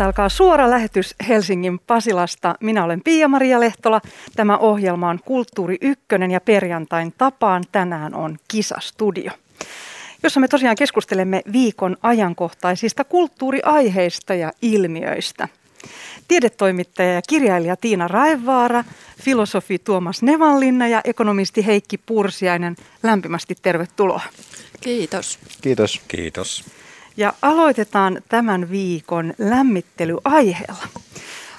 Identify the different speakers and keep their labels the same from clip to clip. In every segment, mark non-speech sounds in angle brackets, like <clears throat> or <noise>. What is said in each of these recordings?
Speaker 1: Tästä alkaa suora lähetys Helsingin Pasilasta. Minä olen Pia-Maria Lehtola. Tämä ohjelma on Kulttuuri Ykkönen ja perjantain tapaan tänään on Kisastudio jossa me tosiaan keskustelemme viikon ajankohtaisista kulttuuriaiheista ja ilmiöistä. Tiedetoimittaja ja kirjailija Tiina Raevaara, filosofi Tuomas Nevanlinna ja ekonomisti Heikki Pursiainen, lämpimästi tervetuloa.
Speaker 2: Kiitos.
Speaker 3: Kiitos.
Speaker 4: Kiitos.
Speaker 1: Ja aloitetaan tämän viikon lämmittelyaiheella.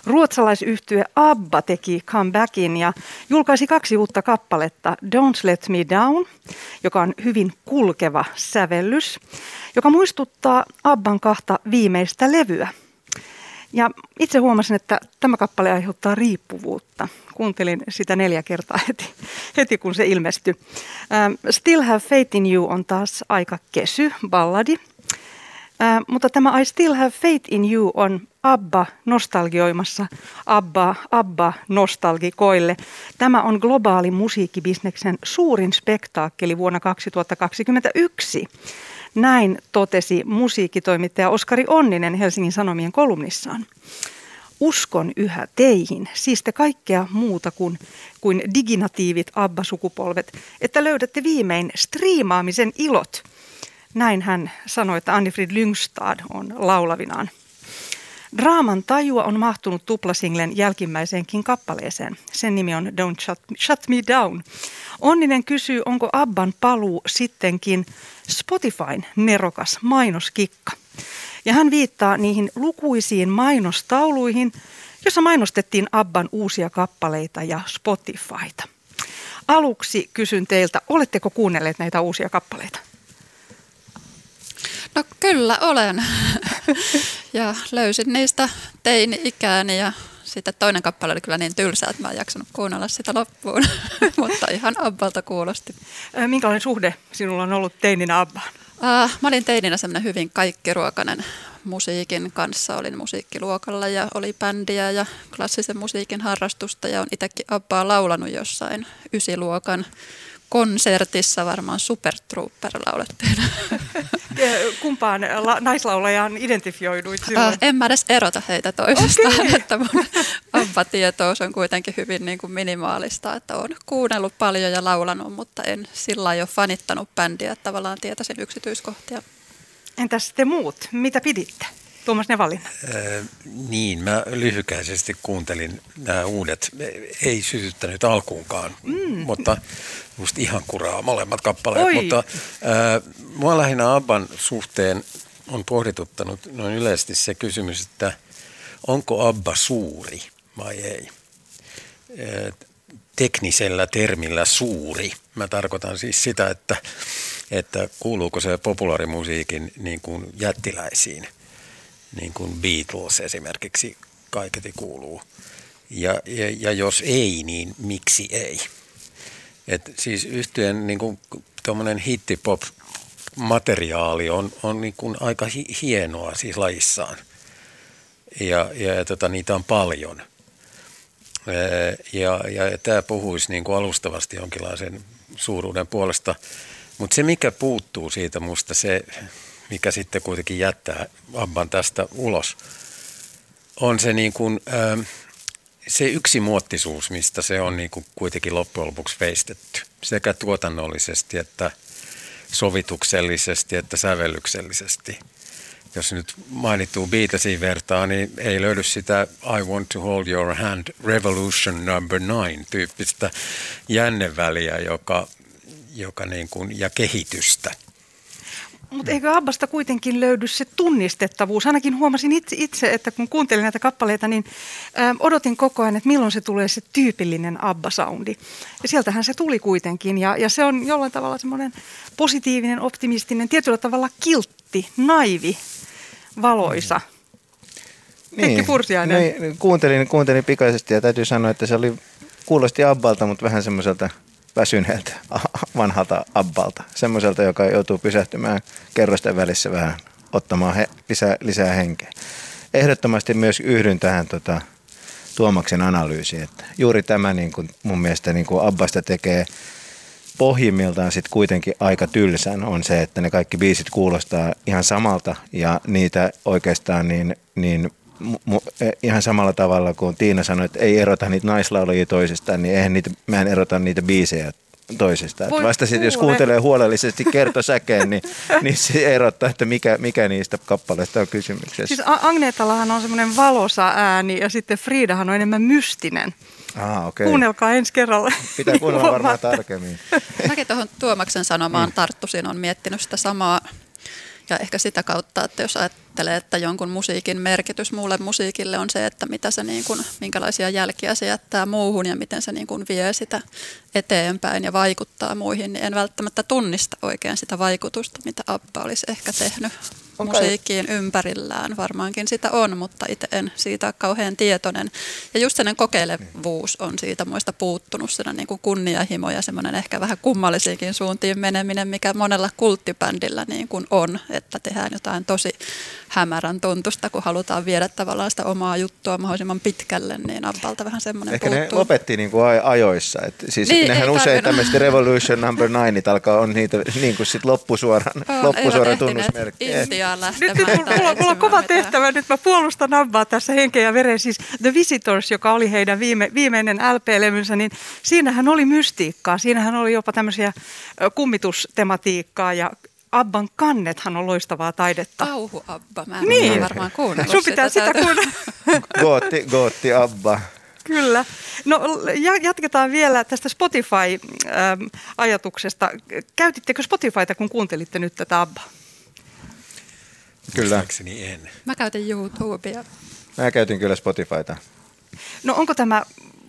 Speaker 1: Ruotsalaisyhtye ABBA teki comebackin ja julkaisi kaksi uutta kappaletta. Don't Let Me Down, joka on hyvin kulkeva sävellys, joka muistuttaa ABBAn kahta viimeistä levyä. Ja itse huomasin, että tämä kappale aiheuttaa riippuvuutta. Kuuntelin sitä neljä kertaa heti, heti kun se ilmestyi. Still Have Faith in You on taas aika kesy, balladi – Äh, mutta tämä I Still Have Faith in You on Abba nostalgioimassa Abba, Abba nostalgikoille. Tämä on globaali musiikkibisneksen suurin spektaakkeli vuonna 2021. Näin totesi musiikkitoimittaja Oskari Onninen Helsingin Sanomien kolumnissaan. Uskon yhä teihin, siis te kaikkea muuta kuin, kuin diginatiivit Abba-sukupolvet, että löydätte viimein striimaamisen ilot – näin hän sanoi, että Annifrid Lyngstad on laulavinaan. Draaman tajua on mahtunut tuplasinglen jälkimmäiseenkin kappaleeseen. Sen nimi on Don't Shut, Shut Me Down. Onninen kysyy, onko Abban paluu sittenkin Spotifyn nerokas mainoskikka. Ja hän viittaa niihin lukuisiin mainostauluihin, jossa mainostettiin Abban uusia kappaleita ja Spotifyta. Aluksi kysyn teiltä, oletteko kuunnelleet näitä uusia kappaleita?
Speaker 2: No kyllä olen. <laughs> ja löysin niistä teini-ikääni ja sitten toinen kappale oli kyllä niin tylsä, että mä en jaksanut kuunnella sitä loppuun. <laughs> Mutta ihan Abbalta kuulosti.
Speaker 1: Minkälainen suhde sinulla on ollut teininä Abbaan?
Speaker 2: Uh, mä olin teininä semmoinen hyvin kaikkiruokainen musiikin kanssa. Olin musiikkiluokalla ja oli bändiä ja klassisen musiikin harrastusta ja on itsekin Abbaa laulanut jossain ysiluokan konsertissa varmaan Super Trooper laulettiin.
Speaker 1: Kumpaan la- naislaulajaan identifioiduit silloin? Uh,
Speaker 2: en mä edes erota heitä toisistaan, okay. että mun amppatietous on kuitenkin hyvin niin kuin minimaalista, että olen kuunnellut paljon ja laulanut, mutta en sillä lailla ole fanittanut bändiä, että tavallaan tietäisin yksityiskohtia.
Speaker 1: Entäs te muut, mitä piditte? Tuomas Nevalin.
Speaker 4: Äh, niin, mä lyhykäisesti kuuntelin nämä uudet. Ei sytyttänyt alkuunkaan, mm. mutta just ihan kuraa molemmat kappaleet. Oi. Mutta äh, mua lähinnä Abban suhteen on pohdituttanut noin yleisesti se kysymys, että onko Abba suuri vai ei. Äh, teknisellä termillä suuri. Mä tarkoitan siis sitä, että, että kuuluuko se populaarimusiikin niin kuin jättiläisiin – niin kuin Beatles esimerkiksi kaiketi kuuluu. Ja, ja, ja jos ei, niin miksi ei? Et siis yhtyeen niin kuin hittipop materiaali on, on niin kuin aika hi, hienoa siis lajissaan. Ja, ja, ja tota, niitä on paljon. Ja, ja, ja tämä puhuisi niin kuin alustavasti jonkinlaisen suuruuden puolesta. Mutta se, mikä puuttuu siitä musta, se mikä sitten kuitenkin jättää Abban tästä ulos, on se, niin kuin, ähm, se yksimuottisuus, mistä se on niin kuin kuitenkin loppujen lopuksi veistetty. Sekä tuotannollisesti että sovituksellisesti että sävellyksellisesti. Jos nyt mainittuu Beatlesin vertaa, niin ei löydy sitä I want to hold your hand revolution number nine tyyppistä jänneväliä, joka, joka niin kuin, ja kehitystä –
Speaker 1: mutta eikö Abbasta kuitenkin löydy se tunnistettavuus? Ainakin huomasin itse, itse että kun kuuntelin näitä kappaleita, niin ö, odotin koko ajan, että milloin se tulee se tyypillinen Abba-soundi. Ja sieltähän se tuli kuitenkin. Ja, ja se on jollain tavalla semmoinen positiivinen, optimistinen, tietyllä tavalla kiltti, naivi, valoisa. Niin, Pursiainen.
Speaker 3: Niin, kuuntelin, kuuntelin pikaisesti ja täytyy sanoa, että se oli, kuulosti Abbalta, mutta vähän semmoiselta – väsyneeltä vanhalta abbalta. Semmoiselta, joka joutuu pysähtymään kerrosten välissä vähän ottamaan he, lisää, lisää henkeä. Ehdottomasti myös yhdyn tähän tota, Tuomaksen analyysiin. Että juuri tämä niin kuin mun mielestä niin kuin Abbasta tekee pohjimmiltaan sitten kuitenkin aika tylsän on se, että ne kaikki biisit kuulostaa ihan samalta ja niitä oikeastaan niin, niin mu- e, ihan samalla tavalla kuin Tiina sanoi, että ei erota niitä naislaulajia toisistaan, niin eihän niitä, mä en erota niitä biisejä toisistaan. Voi Vasta sitten, jos kuuntelee huolellisesti kertosäkeen, niin, <laughs> niin se erottaa, että mikä, mikä niistä kappaleista on kysymyksessä.
Speaker 1: Siis Agneetallahan on semmoinen valosa ääni ja sitten Friidahan on enemmän mystinen.
Speaker 3: Ah, okay.
Speaker 1: Kuunnelkaa ensi kerralla.
Speaker 3: Pitää kuunnella varmaan tarkemmin.
Speaker 2: Mäkin tuohon Tuomaksen sanomaan mm. tarttusin, on miettinyt sitä samaa. Ja ehkä sitä kautta, että jos ajattelee, että jonkun musiikin merkitys muulle musiikille on se, että mitä se niin kuin, minkälaisia jälkiä se jättää muuhun ja miten se niin kuin vie sitä eteenpäin ja vaikuttaa muihin, niin en välttämättä tunnista oikein sitä vaikutusta, mitä Abba olisi ehkä tehnyt musiikkiin ympärillään. Varmaankin sitä on, mutta itse en siitä ole kauhean tietoinen. Ja just sellainen kokeilevuus on siitä muista puuttunut, sellainen niin kuin kunnianhimo ja semmoinen ehkä vähän kummallisiinkin suuntiin meneminen, mikä monella kulttibändillä niin kuin on, että tehdään jotain tosi hämärän tuntusta, kun halutaan viedä tavallaan sitä omaa juttua mahdollisimman pitkälle, niin Abbalta vähän semmoinen
Speaker 3: Ehkä
Speaker 2: puuttuu.
Speaker 3: ne lopetti niin kuin ajoissa. Et siis niin, nehän usein tämmöistä Revolution Number 9 alkaa on niitä niin kuin sit loppusuoran, loppusuoran tunnusmerkkejä.
Speaker 1: Nyt, nyt mulla, mulla, mulla on kova mitään. tehtävä, nyt mä puolustan Abbaa tässä henkeä ja veren. Siis The Visitors, joka oli heidän viime, viimeinen LP-levynsä, niin siinähän oli mystiikkaa. Siinähän oli jopa tämmöisiä kummitustematiikkaa ja Abban kannethan on loistavaa taidetta.
Speaker 2: Kauhu Abba, mä en niin. varmaan kuunnellut
Speaker 1: Sun pitää sitä, sitä kuunnella. <laughs>
Speaker 3: gootti, gootti Abba.
Speaker 1: Kyllä. No jatketaan vielä tästä Spotify-ajatuksesta. Käytittekö Spotifyta, kun kuuntelitte nyt tätä Abba?
Speaker 3: Kyllä.
Speaker 4: en.
Speaker 2: Mä käytän YouTubea.
Speaker 3: Mä käytin kyllä Spotifyta.
Speaker 1: No onko tämä,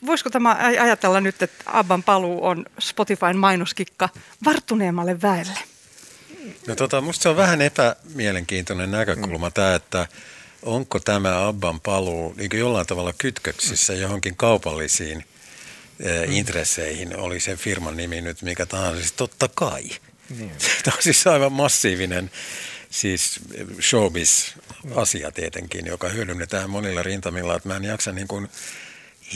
Speaker 1: voisiko tämä ajatella nyt, että Abban paluu on Spotifyn mainoskikka varttuneemmalle väelle?
Speaker 4: No tota, musta se on vähän epämielenkiintoinen näkökulma mm. tämä, että onko tämä Abban paluu niin jollain tavalla kytköksissä johonkin kaupallisiin eh, mm. intresseihin, oli sen firman nimi nyt mikä tahansa, siis totta kai. Niin. <laughs> Tämä on siis aivan massiivinen siis showbiz-asia tietenkin, joka hyödynnetään monilla rintamilla, että mä en jaksa niin kuin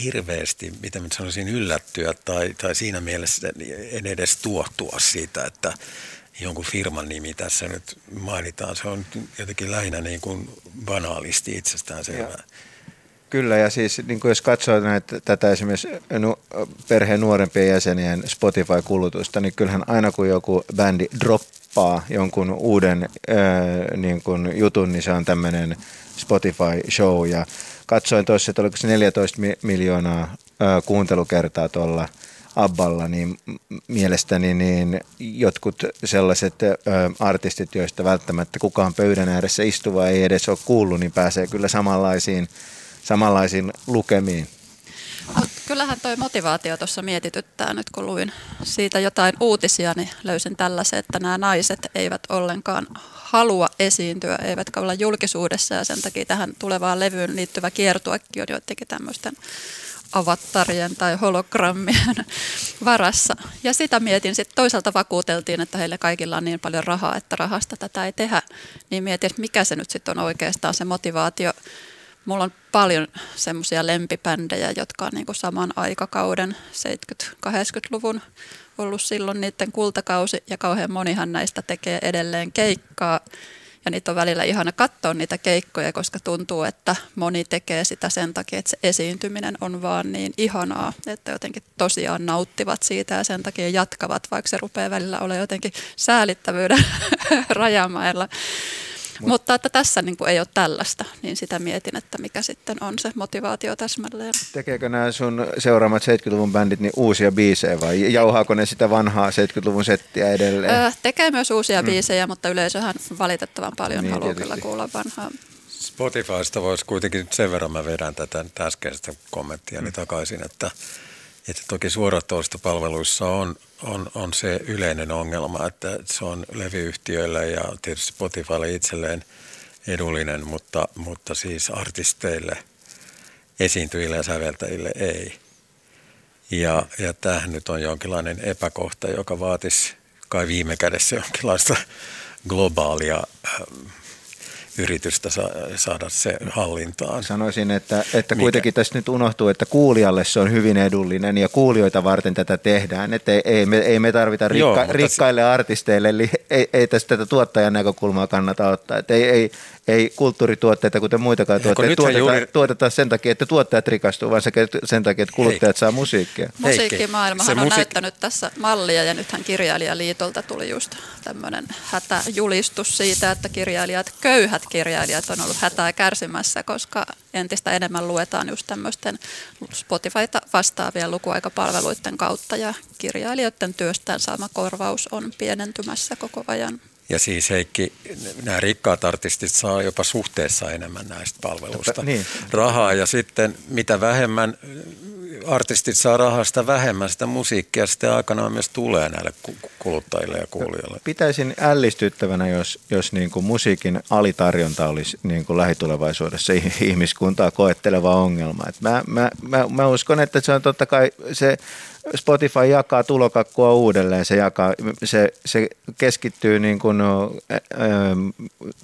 Speaker 4: hirveästi, mitä mä sanoisin, yllättyä tai, tai siinä mielessä en edes tuottua siitä, että jonkun firman nimi tässä nyt mainitaan. Se on jotenkin lähinnä niin kuin banaalisti itsestään selvää.
Speaker 3: Kyllä, ja siis niin kuin jos katsoo näitä, tätä esimerkiksi nu, perheen nuorempien jäsenien Spotify-kulutusta, niin kyllähän aina kun joku bändi droppaa jonkun uuden ää, niin kuin jutun, niin se on tämmöinen Spotify-show. Ja katsoin tuossa, että oliko se 14 miljoonaa ää, kuuntelukertaa tuolla – Abballa, niin mielestäni niin jotkut sellaiset ö, artistit, joista välttämättä kukaan pöydän ääressä istuva ei edes ole kuullut, niin pääsee kyllä samanlaisiin, samanlaisiin lukemiin.
Speaker 2: Kyllähän toi motivaatio tuossa mietityttää nyt, kun luin siitä jotain uutisia, niin löysin tällaisen, että nämä naiset eivät ollenkaan halua esiintyä, eivätkä olla julkisuudessa ja sen takia tähän tulevaan levyyn liittyvä kiertuekin on jotenkin tämmöisten avattarien tai hologrammien <laughs> varassa. Ja sitä mietin, sitten toisaalta vakuuteltiin, että heille kaikilla on niin paljon rahaa, että rahasta tätä ei tehdä. Niin mietin, että mikä se nyt sitten on oikeastaan se motivaatio. Mulla on paljon semmoisia lempipändejä, jotka on niin kuin saman aikakauden 70-80-luvun ollut silloin niiden kultakausi ja kauhean monihan näistä tekee edelleen keikkaa ja niitä on välillä ihana katsoa niitä keikkoja, koska tuntuu, että moni tekee sitä sen takia, että se esiintyminen on vaan niin ihanaa, että jotenkin tosiaan nauttivat siitä ja sen takia jatkavat, vaikka se rupeaa välillä olemaan jotenkin säälittävyyden <laughs> rajamailla. Mut. Mutta että tässä niin kuin ei ole tällaista, niin sitä mietin, että mikä sitten on se motivaatio täsmälleen.
Speaker 3: Tekeekö nämä sun seuraamat 70-luvun bändit niin uusia biisejä vai jauhaako ne sitä vanhaa 70-luvun settiä edelleen? Öö,
Speaker 2: tekee myös uusia mm. biisejä, mutta yleisöhän valitettavan paljon niin, haluaa kyllä kuulla vanhaa.
Speaker 4: Spotifysta voisi kuitenkin sen verran mä vedän tätä äskeistä kommenttia mm. takaisin, että että toki suoratoistopalveluissa on, on, on se yleinen ongelma, että se on levyyhtiöille ja tietysti Spotifylle itselleen edullinen, mutta, mutta siis artisteille, esiintyjille ja säveltäjille ei. Ja, ja tämähän nyt on jonkinlainen epäkohta, joka vaatisi kai viime kädessä jonkinlaista globaalia ähm, yritystä saada se hallintaan.
Speaker 3: Sanoisin, että, että kuitenkin tässä nyt unohtuu, että kuulijalle se on hyvin edullinen ja kuulijoita varten tätä tehdään. Että ei, ei, me, ei me tarvita rikka, Joo, rikkaille se... artisteille, eli ei, ei tästä tätä tuottajan näkökulmaa kannata ottaa. Että ei, ei, ei kulttuurituotteita, kuten muitakaan tuotteita, tuoteta, juuri... tuoteta sen takia, että tuottajat rikastuu, vaan sen takia, että kuluttajat Hei. saa musiikkia.
Speaker 2: Musiikkimaailmahan on musiik... näyttänyt tässä mallia ja nythän Kirjailijaliitolta tuli just tämmöinen hätäjulistus siitä, että kirjailijat, köyhät kirjailijat on ollut hätää kärsimässä, koska entistä enemmän luetaan just tämmöisten Spotifyta vastaavien lukuaikapalveluiden kautta ja kirjailijoiden työstään saama korvaus on pienentymässä koko ajan.
Speaker 4: Ja siis Heikki, nämä rikkaat artistit saa jopa suhteessa enemmän näistä palveluista niin. rahaa ja sitten mitä vähemmän artistit saa rahasta vähemmän sitä musiikkia sitten aikanaan myös tulee näille kuluttajille ja kuulijoille.
Speaker 3: Pitäisin ällistyttävänä, jos, jos niin kuin musiikin alitarjonta olisi niin kuin lähitulevaisuudessa <laughs> ihmiskuntaa koetteleva ongelma. Et mä, mä, mä, mä uskon, että se on totta kai se Spotify jakaa tulokakkua uudelleen, se, jakaa, se, se keskittyy niin kuin, ä, ä,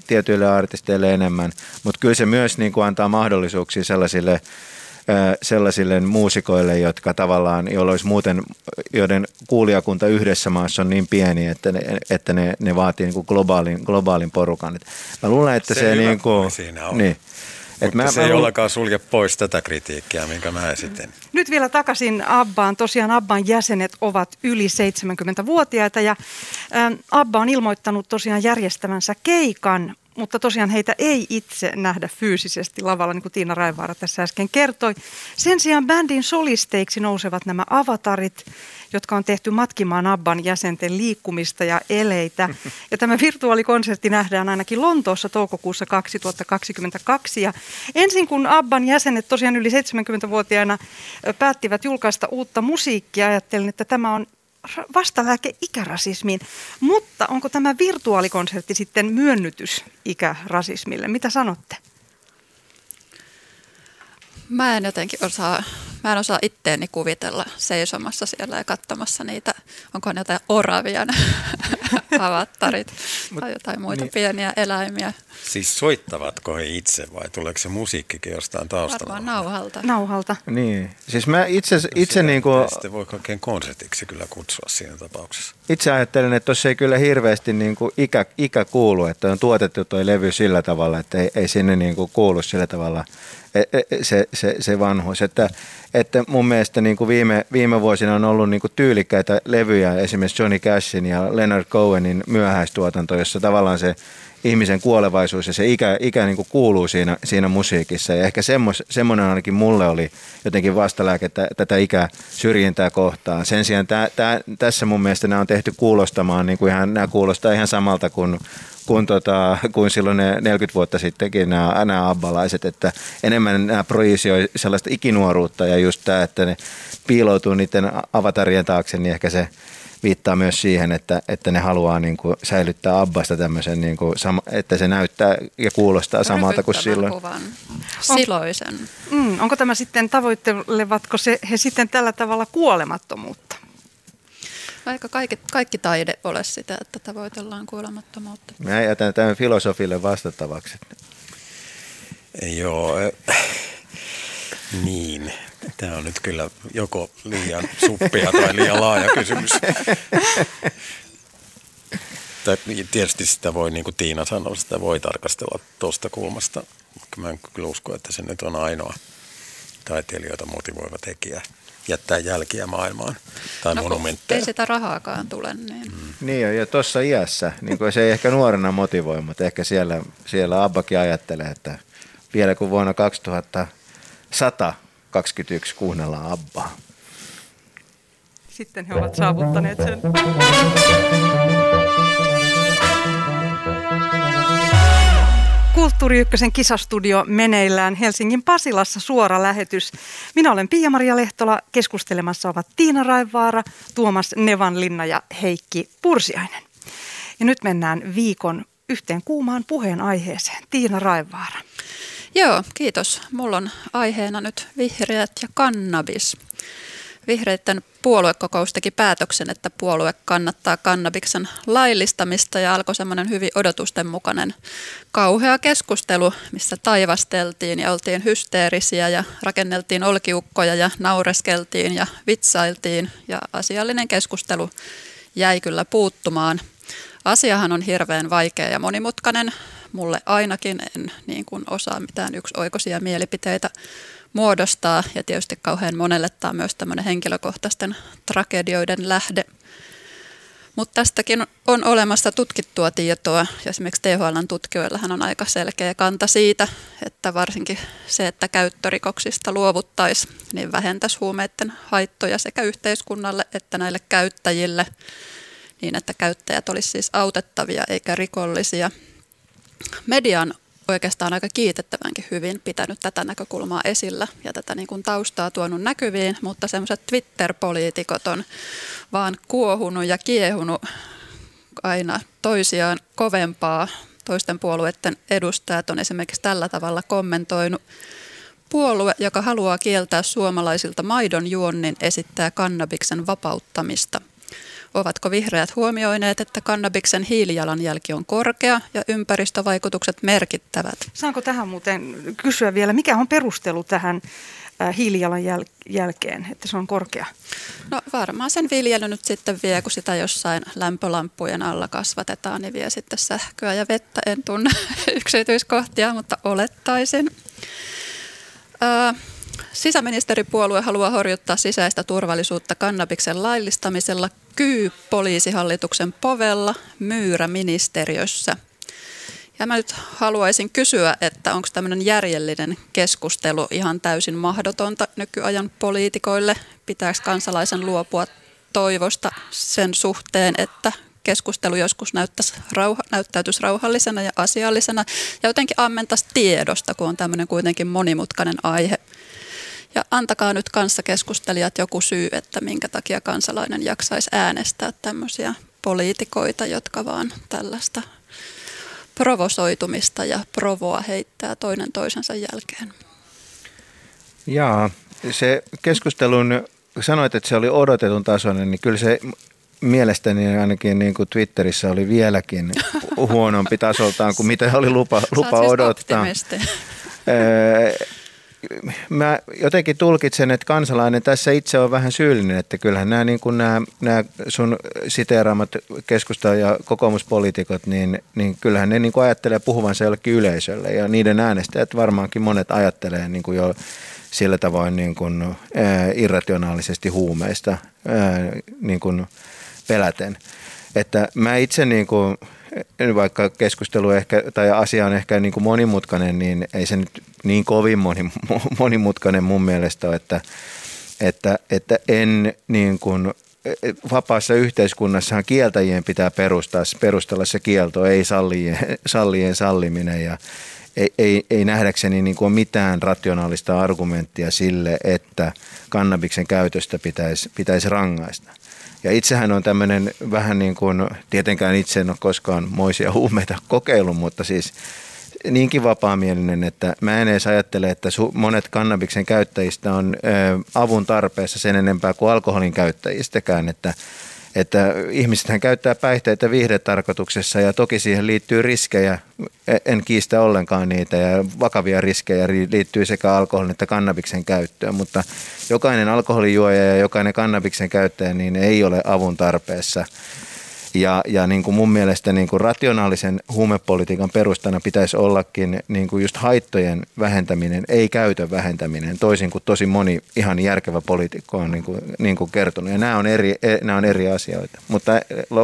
Speaker 3: tietyille artisteille enemmän, mutta kyllä se myös niin kuin antaa mahdollisuuksia sellaisille sellaisille muusikoille, jotka tavallaan, joilla olisi muuten, joiden kuulijakunta yhdessä maassa on niin pieni, että ne, että ne, ne vaatii niin kuin globaalin, globaalin porukan. Mä luulen, että se, se niin kuin,
Speaker 4: siinä on. Niin, mutta mä, se mä ei ollenkaan sulje pois tätä kritiikkiä, minkä mä esitän.
Speaker 1: Nyt vielä takaisin Abbaan. Tosiaan Abban jäsenet ovat yli 70-vuotiaita ja Abba on ilmoittanut tosiaan järjestävänsä keikan mutta tosiaan heitä ei itse nähdä fyysisesti lavalla, niin kuin Tiina Raivaara tässä äsken kertoi. Sen sijaan bändin solisteiksi nousevat nämä avatarit, jotka on tehty matkimaan Abban jäsenten liikkumista ja eleitä. <laughs> Ja tämä virtuaalikonsertti nähdään ainakin Lontoossa toukokuussa 2022. Ja ensin kun Abban jäsenet tosiaan yli 70-vuotiaana päättivät julkaista uutta musiikkia, ajattelin, että tämä on vastalääke ikärasismiin. Mutta onko tämä virtuaalikonsertti sitten myönnytys ikärasismille? Mitä sanotte?
Speaker 2: Mä en jotenkin osaa, mä en osaa itteeni kuvitella seisomassa siellä ja katsomassa niitä, onko ne jotain oravia <laughs> avattarit tai jotain muita niin. pieniä eläimiä.
Speaker 4: Siis soittavatko he itse vai tuleeko se musiikkikin jostain taustalla?
Speaker 2: Varmaan nauhalta.
Speaker 1: Nauhalta.
Speaker 3: Niin, siis mä itse, itse niin kuin...
Speaker 4: Sitten voi oikein konsertiksi kyllä kutsua siinä tapauksessa.
Speaker 3: Itse ajattelen, että tuossa ei kyllä hirveästi niin kuin ikä, ikä kuulu, että on tuotettu tuo levy sillä tavalla, että ei, ei sinne niin kuin kuulu sillä tavalla se, se, se vanhuus. Että, että mun mielestä niin kuin viime, viime vuosina on ollut niin kuin tyylikkäitä levyjä, esimerkiksi Johnny Cashin ja Leonard Cohenin myöhäistuotanto, jossa tavallaan se ihmisen kuolevaisuus ja se ikä, ikä niin kuin kuuluu siinä, siinä musiikissa. Ja ehkä semmos, semmoinen ainakin mulle oli jotenkin vastalääke tätä ikäsyrjintää kohtaan. Sen sijaan tää, tää, tässä mun mielestä nämä on tehty kuulostamaan, niin kuin ihan, nämä kuulostaa ihan samalta kuin kuin, tota, kuin silloin ne 40 vuotta sittenkin nämä, nämä abbalaiset, että enemmän nämä projisioi sellaista ikinuoruutta ja just tämä, että ne piiloutuu niiden avatarien taakse, niin ehkä se viittaa myös siihen, että, että ne haluaa niin kuin säilyttää Abbasta tämmöisen, niin kuin, että se näyttää ja kuulostaa samalta kuin silloin. Kuvan.
Speaker 2: Siloisen.
Speaker 1: Mm, onko tämä sitten, tavoittelevatko se, he sitten tällä tavalla kuolemattomuutta?
Speaker 2: Vaikka kaikki, kaikki taide ole sitä, että tavoitellaan kuolemattomuutta.
Speaker 3: Mä jätän tämän filosofille vastattavaksi.
Speaker 4: Joo, niin. Tämä on nyt kyllä joko liian suppia tai liian laaja kysymys. tietysti sitä voi, niin kuin Tiina sanoi, sitä voi tarkastella tuosta kulmasta. Mutta mä en kyllä usko, että se nyt on ainoa taiteilijoita motivoiva tekijä jättää jälkiä maailmaan tai no, monumentteja.
Speaker 2: Ei sitä rahaakaan tule. Niin, mm.
Speaker 3: niin ja tuossa iässä, niin kuin se ei ehkä nuorena motivoi, mutta ehkä siellä, siellä Abbakin ajattelee, että vielä kun vuonna 2100 21 kuunnellaan Abbaa.
Speaker 1: Sitten he ovat saavuttaneet sen. Kulttuuri Ykkösen kisastudio meneillään Helsingin Pasilassa suora lähetys. Minä olen Pia-Maria Lehtola. Keskustelemassa ovat Tiina Raivaara, Tuomas Nevanlinna ja Heikki Pursiainen. Ja nyt mennään viikon yhteen kuumaan puheen aiheeseen. Tiina Raivaara.
Speaker 2: Joo, kiitos. Mulla on aiheena nyt vihreät ja kannabis. Vihreiden puoluekokous teki päätöksen, että puolue kannattaa kannabiksen laillistamista ja alkoi semmoinen hyvin odotusten mukainen kauhea keskustelu, missä taivasteltiin ja oltiin hysteerisiä ja rakenneltiin olkiukkoja ja naureskeltiin ja vitsailtiin ja asiallinen keskustelu jäi kyllä puuttumaan. Asiahan on hirveän vaikea ja monimutkainen. Mulle ainakin en niin kuin osaa mitään yksioikoisia mielipiteitä muodostaa ja tietysti kauhean monelle tämä on myös tämmöinen henkilökohtaisten tragedioiden lähde. Mutta tästäkin on olemassa tutkittua tietoa. Esimerkiksi THLn tutkijoillahan on aika selkeä kanta siitä, että varsinkin se, että käyttörikoksista luovuttaisiin, niin vähentäisi huumeiden haittoja sekä yhteiskunnalle että näille käyttäjille, niin että käyttäjät olisivat siis autettavia eikä rikollisia. Median oikeastaan aika kiitettävänkin hyvin pitänyt tätä näkökulmaa esillä ja tätä niin kuin taustaa tuonut näkyviin, mutta semmoiset Twitter-poliitikot on vaan kuohunut ja kiehunut aina toisiaan kovempaa. Toisten puolueiden edustajat on esimerkiksi tällä tavalla kommentoinut. Puolue, joka haluaa kieltää suomalaisilta maidon juonnin, esittää kannabiksen vapauttamista – Ovatko vihreät huomioineet, että kannabiksen hiilijalanjälki on korkea ja ympäristövaikutukset merkittävät?
Speaker 1: Saanko tähän muuten kysyä vielä, mikä on perustelu tähän äh, hiilijalanjälkeen, että se on korkea?
Speaker 2: No varmaan sen viljely nyt sitten vie, kun sitä jossain lämpölampujen alla kasvatetaan, niin vie sitten sähköä ja vettä. En tunne <laughs> yksityiskohtia, mutta olettaisin. Öö, Sisäministeripuolue haluaa horjuttaa sisäistä turvallisuutta kannabiksen laillistamisella Kyy poliisihallituksen povella Myyrä-ministeriössä. Ja mä nyt haluaisin kysyä, että onko tämmöinen järjellinen keskustelu ihan täysin mahdotonta nykyajan poliitikoille? Pitääkö kansalaisen luopua toivosta sen suhteen, että keskustelu joskus rauha, näyttäytyisi rauhallisena ja asiallisena ja jotenkin ammentaisi tiedosta, kun on tämmöinen kuitenkin monimutkainen aihe. Ja antakaa nyt kanssakeskustelijat joku syy, että minkä takia kansalainen jaksaisi äänestää tämmöisiä poliitikoita, jotka vaan tällaista provosoitumista ja provoa heittää toinen toisensa jälkeen.
Speaker 3: Jaa, se keskustelun, sanoit, että se oli odotetun tasoinen, niin kyllä se mielestäni ainakin niin kuin Twitterissä oli vieläkin <laughs> huonompi tasoltaan kuin mitä oli lupa, lupa siis odottaa mä jotenkin tulkitsen, että kansalainen tässä itse on vähän syyllinen, että kyllähän nämä, niin kuin nämä, nämä sun siteeraamat keskusta- ja kokoomuspoliitikot, niin, niin kyllähän ne niin kuin ajattelee puhuvansa jollekin yleisölle ja niiden äänestäjät varmaankin monet ajattelee niin kuin jo sillä tavoin niin kuin, ää, irrationaalisesti huumeista niin kuin peläten. Että mä itse niin kuin, vaikka keskustelu ehkä, tai asia on ehkä niin kuin monimutkainen, niin ei se nyt niin kovin moni, <laughs> monimutkainen mun mielestä ole, että, että, että en niin kuin, vapaassa yhteiskunnassahan kieltäjien pitää perustaa, perustella se kielto, ei sallien, <laughs> sallien salliminen ja ei, ei, ei nähdäkseni niin kuin mitään rationaalista argumenttia sille, että kannabiksen käytöstä pitäisi, pitäisi rangaista. Ja itsehän on tämmöinen vähän niin kuin, tietenkään itse en ole koskaan moisia huumeita <laughs> kokeillut, mutta siis niinkin vapaamielinen, että mä en edes ajattele, että monet kannabiksen käyttäjistä on avun tarpeessa sen enempää kuin alkoholin käyttäjistäkään, että että ihmisethän käyttää päihteitä viihdetarkoituksessa ja toki siihen liittyy riskejä, en kiistä ollenkaan niitä ja vakavia riskejä liittyy sekä alkoholin että kannabiksen käyttöön, mutta jokainen alkoholijuoja ja jokainen kannabiksen käyttäjä niin ei ole avun tarpeessa ja, ja niin kuin mun mielestä niin kuin rationaalisen huumepolitiikan perustana pitäisi ollakin niin kuin just haittojen vähentäminen, ei käytön vähentäminen, toisin kuin tosi moni ihan järkevä poliitikko on niin kuin, niin kuin kertonut. Ja nämä on, eri, e, nämä on eri asioita. Mutta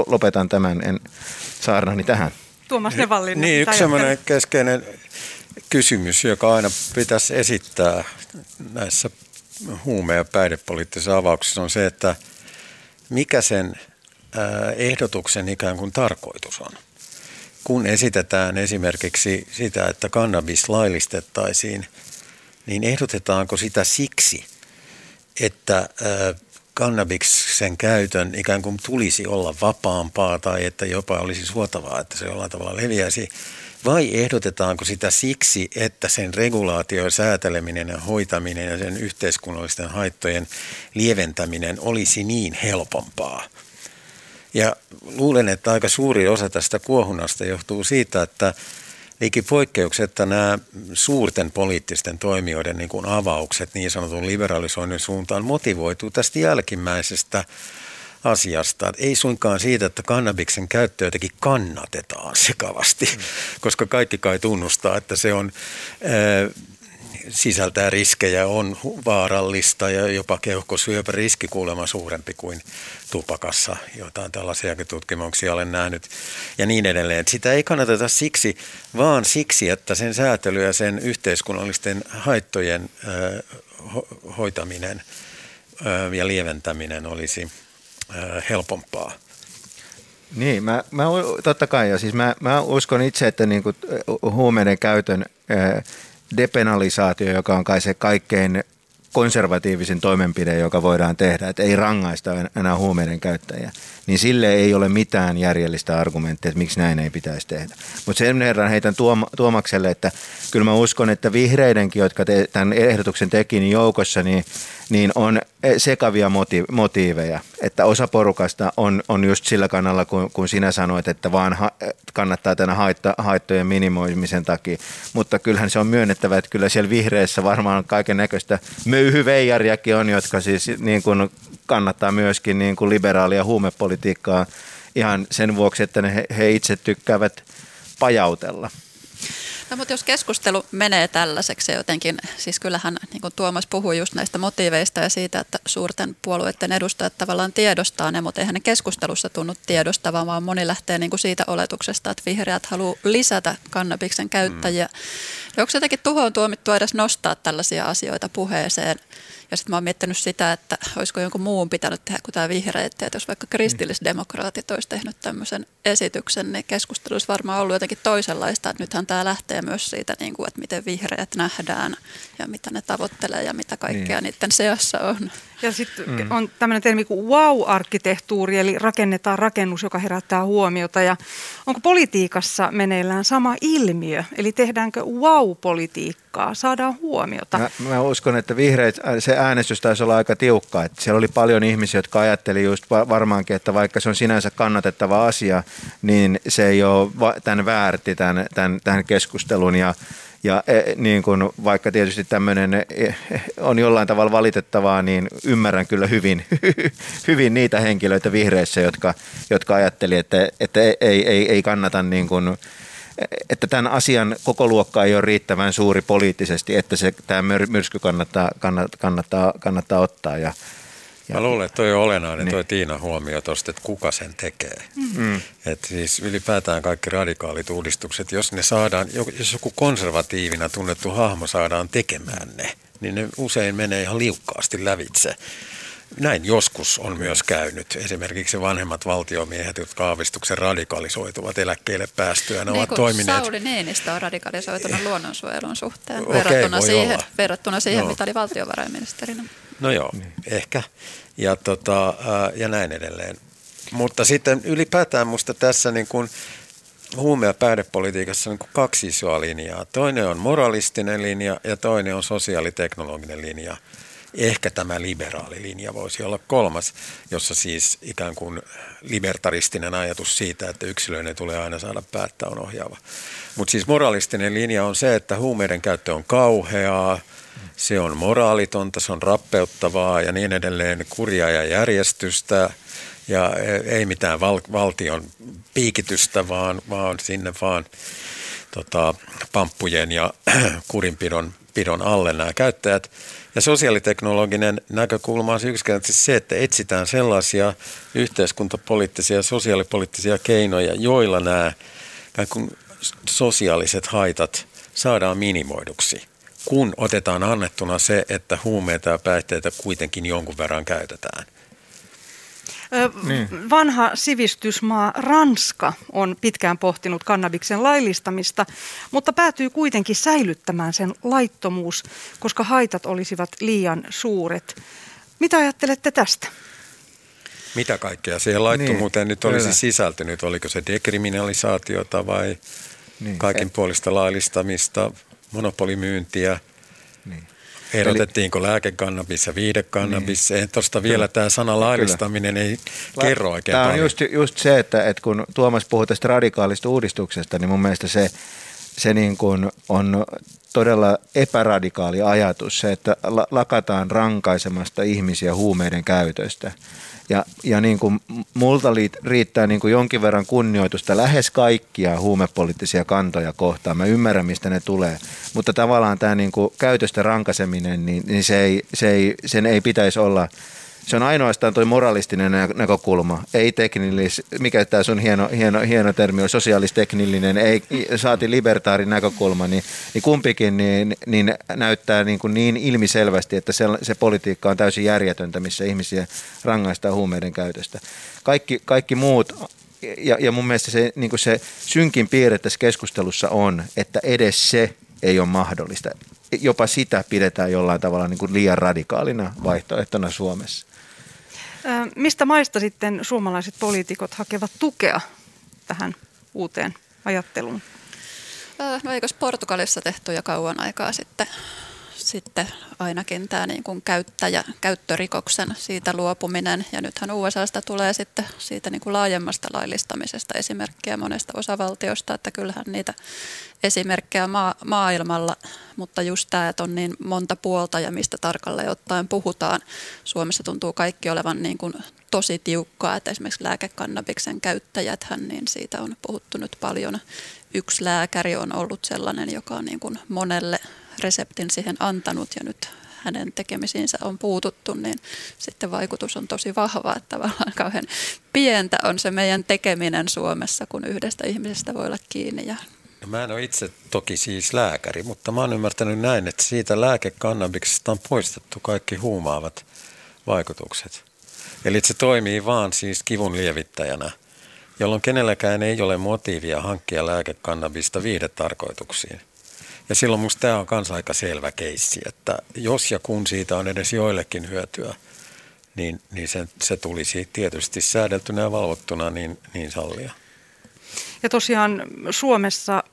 Speaker 3: lopetan tämän en saarnani tähän.
Speaker 1: Tuomas Nevallinen.
Speaker 4: Niin, yksi sellainen keskeinen kysymys, joka aina pitäisi esittää näissä huume- ja päihdepoliittisissa avauksissa on se, että mikä sen ehdotuksen ikään kuin tarkoitus on. Kun esitetään esimerkiksi sitä, että kannabis laillistettaisiin, niin ehdotetaanko sitä siksi, että kannabiksen käytön ikään kuin tulisi olla vapaampaa tai että jopa olisi suotavaa, että se jollain tavalla leviäisi, vai ehdotetaanko sitä siksi, että sen regulaatio ja sääteleminen ja hoitaminen ja sen yhteiskunnallisten haittojen lieventäminen olisi niin helpompaa. Ja luulen, että aika suuri osa tästä kuohunasta johtuu siitä, että Liikin poikkeuksetta nämä suurten poliittisten toimijoiden niin kuin avaukset niin sanotun liberalisoinnin suuntaan motivoituu tästä jälkimmäisestä asiasta. Ei suinkaan siitä, että kannabiksen käyttöä jotenkin kannatetaan sekavasti, mm. koska kaikki kai tunnustaa, että se on sisältää riskejä, on vaarallista ja jopa riski kuulemma suurempi kuin tupakassa. Jotain tällaisiakin tutkimuksia olen nähnyt ja niin edelleen. Sitä ei kannateta siksi, vaan siksi, että sen säätely ja sen yhteiskunnallisten haittojen hoitaminen ja lieventäminen olisi helpompaa.
Speaker 3: Niin, mä, mä, totta kai, ja siis mä, mä uskon itse, että niin kuin huumeiden käytön depenalisaatio, joka on kai se kaikkein konservatiivisin toimenpide, joka voidaan tehdä, että ei rangaista enää huumeiden käyttäjiä, niin sille ei ole mitään järjellistä argumenttia, että miksi näin ei pitäisi tehdä. Mutta sen verran heitän Tuom- Tuomakselle, että kyllä mä uskon, että vihreidenkin, jotka te- tämän ehdotuksen teki, niin joukossa, niin, niin on sekavia moti- motiiveja. Että osa porukasta on, on just sillä kannalla, kun, kun sinä sanoit, että vaan ha- kannattaa tänä haitta- haittojen minimoimisen takia. Mutta kyllähän se on myönnettävä, että kyllä siellä vihreissä varmaan kaiken näköistä möyhyveijariakin on, jotka siis niin kuin kannattaa myöskin niin kuin liberaalia huumepolitiikkaa ihan sen vuoksi, että ne, he itse tykkäävät pajautella.
Speaker 2: No, mutta jos keskustelu menee tällaiseksi jotenkin, siis kyllähän niin kuin Tuomas puhui just näistä motiiveista ja siitä, että suurten puolueiden edustajat tavallaan tiedostaa ne, mutta eihän ne keskustelussa tunnu tiedostavan, vaan moni lähtee niin kuin siitä oletuksesta, että vihreät haluaa lisätä kannabiksen käyttäjiä. Mm. onko se jotenkin tuhoon tuomittua edes nostaa tällaisia asioita puheeseen? Ja sitten mä oon miettinyt sitä, että olisiko jonkun muun pitänyt tehdä kuin tämä vihreät. Että jos vaikka kristillisdemokraatit olisi tehnyt tämmöisen esityksen, niin keskustelu olisi varmaan ollut jotenkin toisenlaista. Että nythän tämä lähtee myös siitä, niin kuin, että miten vihreät nähdään ja mitä ne tavoittelee ja mitä kaikkea niin. niiden seassa on.
Speaker 1: Ja sitten mm. on tämmöinen termi kuin wow-arkkitehtuuri, eli rakennetaan rakennus, joka herättää huomiota. Ja onko politiikassa meneillään sama ilmiö, eli tehdäänkö wow-politiikkaa, saadaan huomiota?
Speaker 3: Mä, mä uskon, että vihreät, äh, se äänestys taisi olla aika tiukka. Että siellä oli paljon ihmisiä, jotka ajatteli just varmaankin, että vaikka se on sinänsä kannatettava asia, niin se ei ole tämän väärti tämän, tämän, tämän keskustelun. Ja ja e, niin kun, vaikka tietysti tämmöinen e, on jollain tavalla valitettavaa, niin ymmärrän kyllä hyvin, <laughs> hyvin niitä henkilöitä vihreissä, jotka, jotka ajatteli, että, että ei, ei, ei kannata niin kun, että tämän asian koko luokka ei ole riittävän suuri poliittisesti, että se, tämä myrsky kannattaa, kannattaa, kannattaa, kannattaa ottaa. Ja,
Speaker 4: ja, Mä luulen, että toi on olennainen niin. toi Tiina huomio tuosta, että kuka sen tekee. Mm. Että siis ylipäätään kaikki radikaalit uudistukset, jos ne saadaan, jos joku konservatiivina tunnettu hahmo saadaan tekemään ne, niin ne usein menee ihan liukkaasti lävitse. Näin joskus on myös käynyt. Esimerkiksi vanhemmat valtiomiehet, jotka aavistuksen radikalisoituvat eläkkeelle päästyä, ne niin ovat toimineet.
Speaker 2: Sauli Niinistö on radikalisoitunut luonnonsuojelun suhteen okay, verrattuna, siihen, verrattuna siihen, mitä oli valtiovarainministerinä.
Speaker 4: No joo, niin. ehkä. Ja, tota, ja näin edelleen. Mutta sitten ylipäätään minusta tässä niin kuin huume- ja päihdepolitiikassa on kaksi isoa linjaa. Toinen on moralistinen linja ja toinen on sosiaaliteknologinen linja. Ehkä tämä liberaali linja voisi olla kolmas, jossa siis ikään kuin libertaristinen ajatus siitä, että yksilöinen tulee aina saada päättää on ohjaava. Mutta siis moralistinen linja on se, että huumeiden käyttö on kauheaa, se on moraalitonta, se on rappeuttavaa ja niin edelleen, kuria ja järjestystä ja ei mitään val- valtion piikitystä, vaan, vaan sinne vaan tota, pamppujen ja <clears throat> kurinpidon pidon alle nämä käyttäjät. Ja sosiaaliteknologinen näkökulma on yksinkertaisesti se, että etsitään sellaisia yhteiskuntapoliittisia ja sosiaalipoliittisia keinoja, joilla nämä sosiaaliset haitat saadaan minimoiduksi kun otetaan annettuna se, että huumeita ja päihteitä kuitenkin jonkun verran käytetään.
Speaker 1: Niin. Vanha sivistysmaa Ranska on pitkään pohtinut kannabiksen laillistamista, mutta päätyy kuitenkin säilyttämään sen laittomuus, koska haitat olisivat liian suuret. Mitä ajattelette tästä?
Speaker 4: Mitä kaikkea siihen laittomuuteen niin, nyt olisi kyllä. sisältynyt? Oliko se dekriminalisaatiota vai niin. kaikin puolista laillistamista, monopolimyyntiä. Niin. Erotettiinko lääkekannabis ja viidekannabis? Niin. Tuosta vielä tämä sana laillistaminen Kyllä. ei La- kerro oikein
Speaker 3: Tämä
Speaker 4: on
Speaker 3: paljon. just, just se, että, että kun Tuomas puhui tästä radikaalista uudistuksesta, niin mun mielestä se, se niin kuin on todella epäradikaali ajatus, se, että lakataan rankaisemasta ihmisiä huumeiden käytöstä. Ja, ja niin kuin multa riittää niin kuin jonkin verran kunnioitusta lähes kaikkia huumepoliittisia kantoja kohtaan. Mä ymmärrän, mistä ne tulee. Mutta tavallaan tämä niin kuin käytöstä rankaseminen, niin, niin se ei, se ei, sen ei pitäisi olla – se on ainoastaan tuo moralistinen näkökulma, ei teknillis, mikä tämä sun hieno, hieno, hieno termi on, sosiaalisteknillinen, ei saati libertaarin näkökulma, niin, niin kumpikin niin, niin näyttää niin, kuin niin ilmiselvästi, että se, se politiikka on täysin järjetöntä, missä ihmisiä rangaistaan huumeiden käytöstä. Kaikki, kaikki muut ja, ja mun mielestä se, niin se synkin piirre tässä keskustelussa on, että edes se ei ole mahdollista. Jopa sitä pidetään jollain tavalla niin kuin liian radikaalina vaihtoehtona Suomessa.
Speaker 1: Mistä maista sitten suomalaiset poliitikot hakevat tukea tähän uuteen ajatteluun?
Speaker 2: No eikös Portugalissa tehty jo kauan aikaa sitten, sitten ainakin tämä niin kuin käyttäjä, käyttörikoksen siitä luopuminen. Ja nythän USAsta tulee sitten siitä niin kuin laajemmasta laillistamisesta esimerkkejä monesta osavaltiosta, että kyllähän niitä esimerkkejä maa, maailmalla, mutta just tämä, että on niin monta puolta ja mistä tarkalleen ottaen puhutaan. Suomessa tuntuu kaikki olevan niin kuin tosi tiukkaa, että esimerkiksi lääkekannabiksen käyttäjäthän, niin siitä on puhuttu nyt paljon. Yksi lääkäri on ollut sellainen, joka on niin kuin monelle reseptin siihen antanut ja nyt hänen tekemisiinsä on puututtu, niin sitten vaikutus on tosi vahva, että tavallaan kauhean pientä on se meidän tekeminen Suomessa, kun yhdestä ihmisestä voi olla kiinni ja
Speaker 4: No mä en ole itse toki siis lääkäri, mutta mä oon ymmärtänyt näin, että siitä lääkekannabiksesta on poistettu kaikki huumaavat vaikutukset. Eli se toimii vaan siis kivun lievittäjänä, jolloin kenelläkään ei ole motiivia hankkia lääkekannabista viihdetarkoituksiin. Ja silloin musta tämä on myös aika selvä keissi, että jos ja kun siitä on edes joillekin hyötyä, niin, niin se, se tulisi tietysti säädeltynä ja valvottuna niin, niin sallia.
Speaker 1: Ja tosiaan Suomessa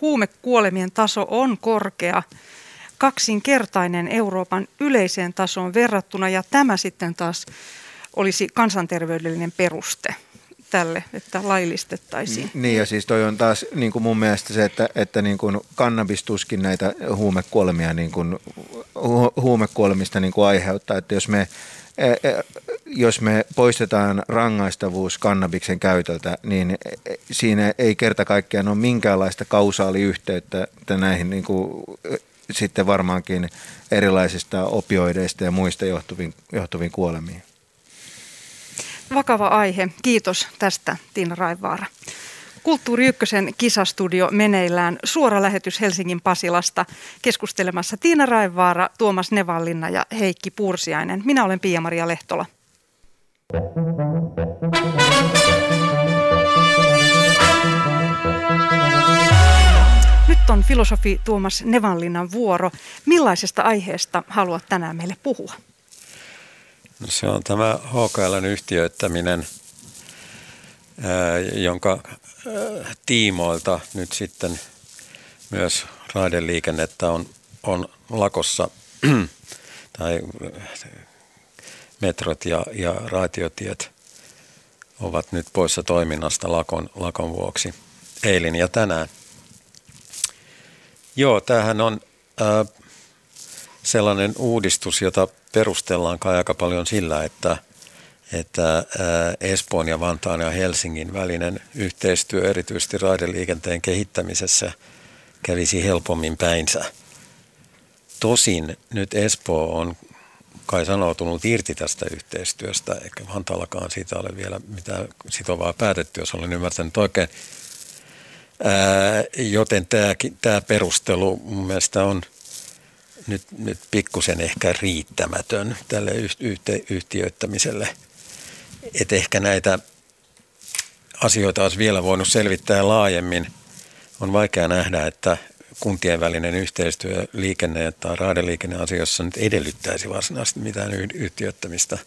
Speaker 1: huumekuolemien taso on korkea, kaksinkertainen Euroopan yleiseen tasoon verrattuna ja tämä sitten taas olisi kansanterveydellinen peruste tälle, että laillistettaisiin.
Speaker 3: Niin ja siis toi on taas niin kuin mun mielestä se, että, että niin kuin kannabis tuskin näitä huumekuolemia niin kuin, huumekuolemista niin kuin aiheuttaa, että jos me E, e, jos me poistetaan rangaistavuus kannabiksen käytöltä, niin siinä ei kerta kaikkiaan ole minkäänlaista kausaaliyhteyttä näihin niin kuin, sitten varmaankin erilaisista opioideista ja muista johtuviin, johtuviin kuolemiin.
Speaker 1: Vakava aihe. Kiitos tästä Tiina Raivaara. Kulttuuri Ykkösen kisastudio meneillään suora lähetys Helsingin Pasilasta keskustelemassa Tiina Raivaara, Tuomas Nevallinna ja Heikki Pursiainen. Minä olen Pia-Maria Lehtola. Nyt on filosofi Tuomas Nevanlinnan vuoro. Millaisesta aiheesta haluat tänään meille puhua?
Speaker 4: No se on tämä HKLn yhtiöittäminen, jonka tiimoilta nyt sitten myös raideliikennettä on, on lakossa <clears throat> tai metrot ja, ja raitiotiet ovat nyt poissa toiminnasta lakon, lakon vuoksi eilen ja tänään. Joo, tämähän on ää, sellainen uudistus, jota perustellaan kai aika paljon sillä, että – että Espoon ja Vantaan ja Helsingin välinen yhteistyö erityisesti raideliikenteen kehittämisessä kävisi helpommin päinsä. Tosin nyt Espoo on kai sanoutunut irti tästä yhteistyöstä, eikä Vantaallakaan siitä ole vielä mitään sitovaa päätetty, jos olen ymmärtänyt oikein. Ää, joten tämä, tämä perustelu mun mielestä on nyt, nyt pikkusen ehkä riittämätön tälle yhtiöittämiselle – että ehkä näitä asioita olisi vielä voinut selvittää laajemmin. On vaikea nähdä, että kuntien välinen yhteistyö liikenne- tai raideliikenneasioissa nyt edellyttäisi varsinaisesti mitään yhtiöttämistä.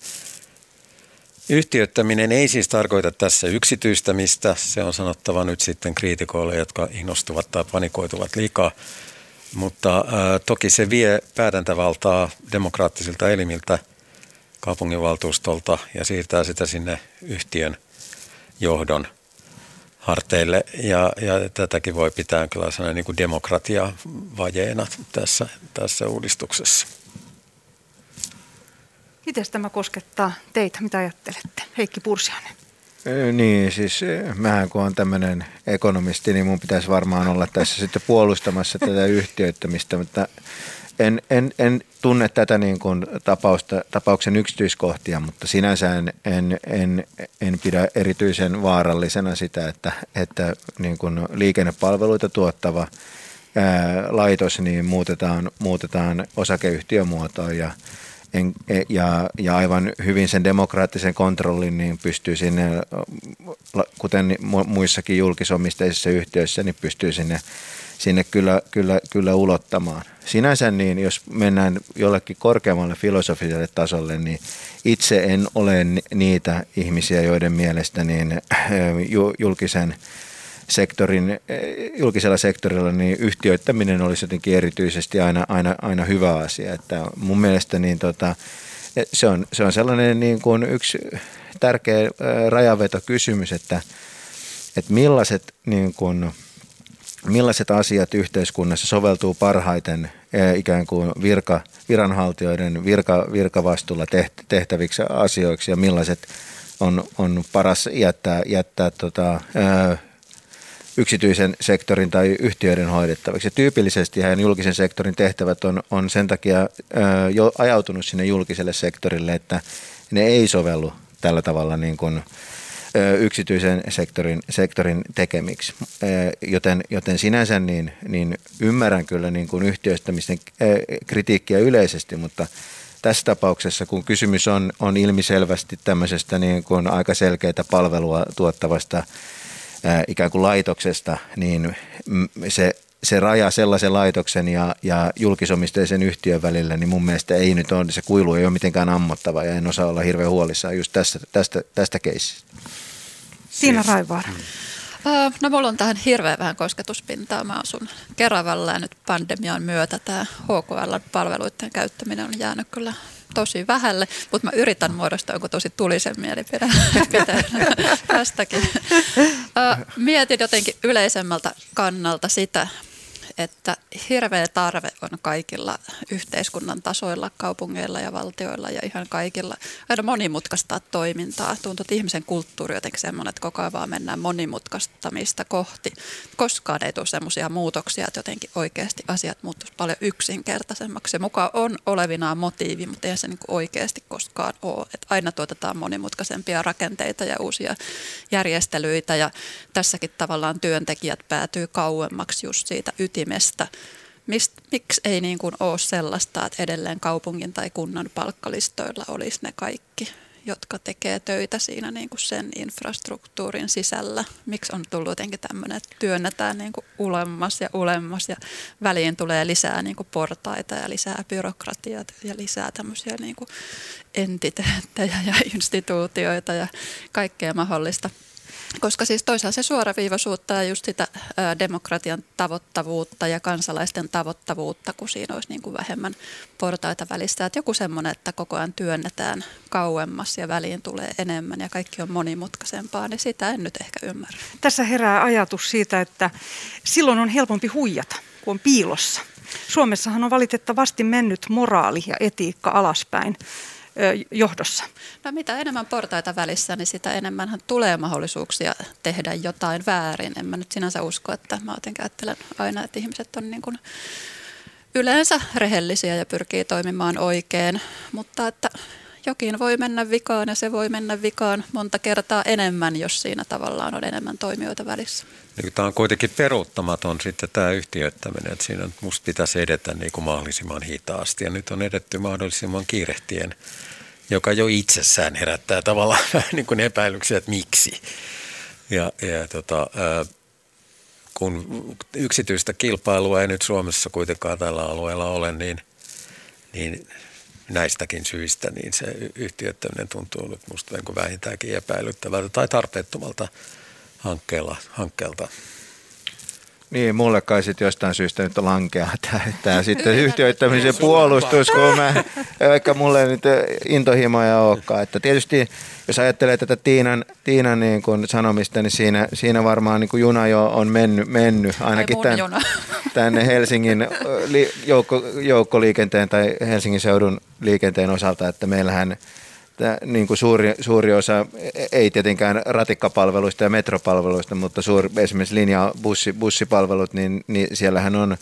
Speaker 4: Yhtiöittäminen ei siis tarkoita tässä yksityistämistä. Se on sanottava nyt sitten kriitikoille, jotka innostuvat tai panikoituvat liikaa. Mutta äh, toki se vie päätäntävaltaa demokraattisilta elimiltä, kaupunginvaltuustolta ja siirtää sitä sinne yhtiön johdon harteille. Ja, ja tätäkin voi pitää kyllä sellainen niin kuin demokratiavajeena tässä, tässä uudistuksessa.
Speaker 1: Miten tämä koskettaa teitä? Mitä ajattelette? Heikki Pursiainen.
Speaker 3: Niin, siis mähän kun on tämmöinen ekonomisti, niin mun pitäisi varmaan olla tässä sitten puolustamassa tätä <laughs> yhtiöittämistä, mutta en, en, en tunne tätä niin kuin tapausta, tapauksen yksityiskohtia, mutta sinänsä en, en, en, en pidä erityisen vaarallisena sitä, että, että niin kuin liikennepalveluita tuottava ää, laitos niin muutetaan, muutetaan osakeyhtiömuotoon ja en, e, ja, ja aivan hyvin sen demokraattisen kontrollin niin pystyy sinne, kuten muissakin julkisomisteisissa yhtiöissä, niin pystyy sinne, sinne kyllä, kyllä, kyllä ulottamaan. Sinänsä niin, jos mennään jollekin korkeammalle filosofiselle tasolle, niin itse en ole niitä ihmisiä, joiden mielestä niin julkisen sektorin, eh, julkisella sektorilla niin yhtiöittäminen olisi jotenkin erityisesti aina, aina, aina hyvä asia. Että mun mielestä niin tota, eh, se, on, se on sellainen niin kuin yksi tärkeä eh, rajavetokysymys, että, että millaiset, niin kuin, millaiset asiat yhteiskunnassa soveltuu parhaiten ikään kuin virka, viranhaltijoiden virka, virkavastuulla tehtäviksi asioiksi ja millaiset on, on paras jättää, jättää tota, yksityisen sektorin tai yhtiöiden hoidettavaksi. Ja tyypillisesti julkisen sektorin tehtävät on, on sen takia jo ajautunut sinne julkiselle sektorille, että ne ei sovellu tällä tavalla niin kuin yksityisen sektorin, sektorin tekemiksi. Joten, joten sinänsä niin, niin ymmärrän kyllä niin kuin yhtiöistämisten kritiikkiä yleisesti, mutta tässä tapauksessa, kun kysymys on, on ilmiselvästi tämmöisestä niin kuin aika selkeitä palvelua tuottavasta ikään kuin laitoksesta, niin se, se raja sellaisen laitoksen ja, ja julkisomisteisen yhtiön välillä, niin mun mielestä ei nyt ole, se kuilu ei ole mitenkään ammottava ja en osaa olla hirveän huolissaan just tästä, tästä, tästä keissistä.
Speaker 1: Siinä Raivaara. Mm.
Speaker 2: No mulla on tähän hirveän vähän kosketuspintaa. Mä asun Keravalla ja nyt pandemian myötä tämä HKL-palveluiden käyttäminen on jäänyt kyllä tosi vähälle, mutta mä yritän muodostaa joku tosi tulisen mielipide <laughs> tästäkin. Mietin jotenkin yleisemmältä kannalta sitä, että hirveä tarve on kaikilla yhteiskunnan tasoilla, kaupungeilla ja valtioilla ja ihan kaikilla aina monimutkaistaa toimintaa. Tuntuu, että ihmisen kulttuuri jotenkin semmoinen, että koko ajan vaan mennään monimutkaistamista kohti. Koskaan ei tule semmoisia muutoksia, että jotenkin oikeasti asiat muuttuisi paljon yksinkertaisemmaksi. Se mukaan on olevinaan motiivi, mutta ei se niin oikeasti koskaan ole. Että aina tuotetaan monimutkaisempia rakenteita ja uusia järjestelyitä ja tässäkin tavallaan työntekijät päätyy kauemmaksi just siitä ytimestä ytimestä. Mist, miksi ei niin kuin ole sellaista, että edelleen kaupungin tai kunnan palkkalistoilla olisi ne kaikki, jotka tekee töitä siinä niin kuin sen infrastruktuurin sisällä. Miksi on tullut jotenkin tämmöinen, että työnnetään niin kuin ulemmas ja ulemmas ja väliin tulee lisää niin kuin portaita ja lisää byrokratiaa ja lisää tämmöisiä niin kuin entiteettejä ja instituutioita ja kaikkea mahdollista. Koska siis toisaalta se suoraviivaisuutta ja just sitä demokratian tavoittavuutta ja kansalaisten tavoittavuutta, kun siinä olisi niin kuin vähemmän portaita välissä. Että joku semmoinen, että koko ajan työnnetään kauemmas ja väliin tulee enemmän ja kaikki on monimutkaisempaa, niin sitä en nyt ehkä ymmärrä.
Speaker 1: Tässä herää ajatus siitä, että silloin on helpompi huijata, kun on piilossa. Suomessahan on valitettavasti mennyt moraali ja etiikka alaspäin johdossa?
Speaker 2: No mitä enemmän portaita välissä, niin sitä enemmän tulee mahdollisuuksia tehdä jotain väärin. En mä nyt sinänsä usko, että mä jotenkin ajattelen aina, että ihmiset on niin kuin yleensä rehellisiä ja pyrkii toimimaan oikein, mutta että jokin voi mennä vikaan ja se voi mennä vikaan monta kertaa enemmän, jos siinä tavallaan on enemmän toimijoita välissä.
Speaker 4: Tämä on kuitenkin peruuttamaton sitten tämä yhtiöittäminen, että siinä musta pitäisi edetä niin kuin mahdollisimman hitaasti ja nyt on edetty mahdollisimman kiirehtien, joka jo itsessään herättää tavallaan <laughs> niin kuin epäilyksiä, että miksi. Ja, ja tota, kun yksityistä kilpailua ei nyt Suomessa kuitenkaan tällä alueella ole, niin, niin näistäkin syistä, niin se yhtiöittäminen tuntuu nyt musta niin vähintäänkin epäilyttävältä tai tarpeettomalta hankkeelta.
Speaker 3: Niin, mulle kai sitten jostain syystä nyt lankeaa tämä, tämä <laughs> sitten yhtiöittämisen puolustus, kun mä, <laughs> vaikka mulle nyt intohimoja olekaan. Että tietysti jos ajattelee tätä Tiinan, Tiinan niin kuin sanomista, niin siinä, siinä varmaan niin kuin juna jo on mennyt, mennyt ainakin tämän, tänne <laughs> Helsingin joukko, joukkoliikenteen tai Helsingin seudun liikenteen osalta, että meillähän – niin kuin suuri, suuri osa, ei tietenkään ratikkapalveluista ja metropalveluista, mutta suuri, esimerkiksi linja bussi, niin, niin siellähän on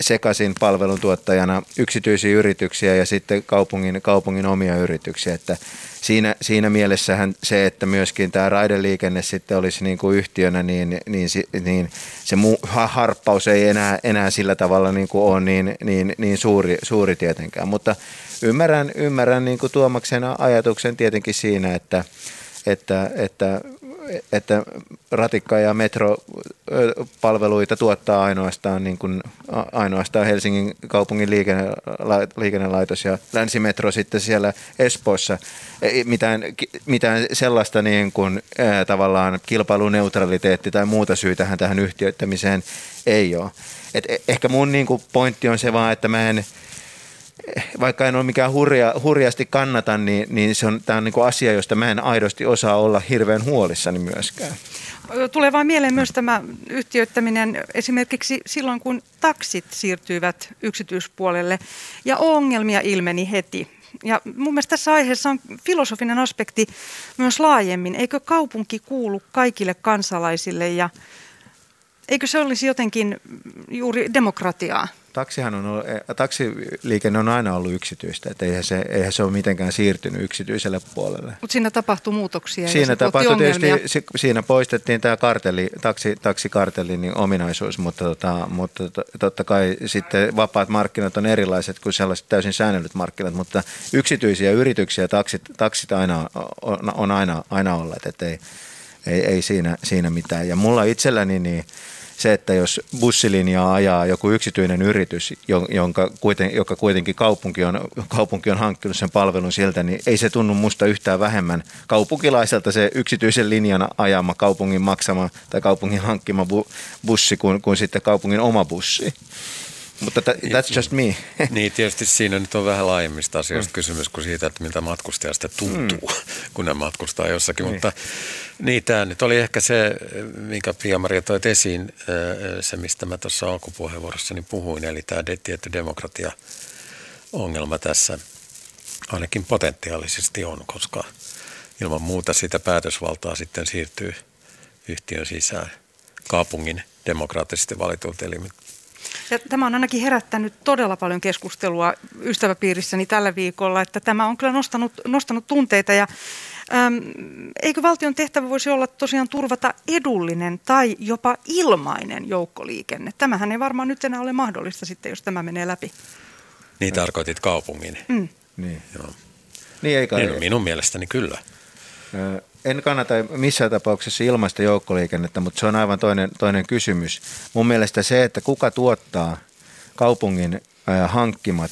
Speaker 3: sekaisin palveluntuottajana yksityisiä yrityksiä ja sitten kaupungin, kaupungin omia yrityksiä. Että siinä, siinä mielessähän se, että myöskin tämä raideliikenne sitten olisi niin kuin yhtiönä, niin, niin, niin se muu, harppaus ei enää, enää sillä tavalla niin kuin ole niin, niin, niin suuri, suuri tietenkään. Mutta ymmärrän, ymmärrän niin kuin Tuomaksen ajatuksen tietenkin siinä, että, että, että että ratikka- ja metropalveluita tuottaa ainoastaan, niin kuin, ainoastaan Helsingin kaupungin liikenne, liikennelaitos ja länsimetro sitten siellä Espoossa. Mitään, mitään sellaista niin kuin, tavallaan kilpailuneutraliteetti tai muuta syytähän tähän yhtiöittämiseen ei ole. Et e, ehkä mun niin kuin, pointti on se vaan, että mä en – vaikka en ole mikään hurja, hurjasti kannata, niin, niin se on, tämä on niin asia, josta mä en aidosti osaa olla hirveän huolissani myöskään.
Speaker 1: Tulee vain mieleen myös tämä yhtiöittäminen esimerkiksi silloin, kun taksit siirtyivät yksityispuolelle ja ongelmia ilmeni heti. Ja mun mielestä tässä aiheessa on filosofinen aspekti myös laajemmin. Eikö kaupunki kuulu kaikille kansalaisille ja eikö se olisi jotenkin juuri demokratiaa?
Speaker 3: Taksihan on eh, taksiliikenne on aina ollut yksityistä, että eihän se, eihän se ole mitenkään siirtynyt yksityiselle puolelle.
Speaker 1: Mutta siinä tapahtui muutoksia
Speaker 3: siinä tapahtui tietysti, siinä poistettiin tämä kartelli, taksi, taksikartellin niin ominaisuus, mutta, tota, mutta totta kai sitten vapaat markkinat on erilaiset kuin sellaiset täysin säännellyt markkinat, mutta yksityisiä yrityksiä taksit, taksit aina, on, on aina, aina olleet, että ei, ei, ei siinä, siinä mitään. Ja mulla itselläni niin se, että jos bussilinjaa ajaa joku yksityinen yritys, jonka kuiten, joka kuitenkin kaupunki on, kaupunki on hankkinut sen palvelun sieltä, niin ei se tunnu musta yhtään vähemmän kaupunkilaiselta se yksityisen linjan ajama, kaupungin maksama tai kaupungin hankkima bussi kuin, kuin sitten kaupungin oma bussi. Mutta that's just me. <laughs>
Speaker 4: Niin, tietysti siinä nyt on vähän laajemmista asioista mm. kysymys kuin siitä, että miltä matkustajasta tuntuu, mm. <laughs> kun ne matkustaa jossakin. Niin. Mutta niin, tämä nyt oli ehkä se, minkä Pia-Maria toit esiin, se mistä mä tuossa alkupuheenvuorossani puhuin, eli tämä tietty demokratia ongelma tässä ainakin potentiaalisesti on, koska ilman muuta sitä päätösvaltaa sitten siirtyy yhtiön sisään kaupungin demokraattisesti valitulta
Speaker 1: ja tämä on ainakin herättänyt todella paljon keskustelua ystäväpiirissäni tällä viikolla, että tämä on kyllä nostanut, nostanut tunteita ja äm, eikö valtion tehtävä voisi olla tosiaan turvata edullinen tai jopa ilmainen joukkoliikenne? Tämähän ei varmaan nyt enää ole mahdollista sitten, jos tämä menee läpi.
Speaker 4: Niin tarkoitit kaupungin.
Speaker 3: Mm. Niin. Joo. Niin,
Speaker 4: eikä, niin, minun mielestäni kyllä
Speaker 3: en kannata missään tapauksessa ilmaista joukkoliikennettä, mutta se on aivan toinen, toinen kysymys. Mun mielestä se, että kuka tuottaa kaupungin hankkimat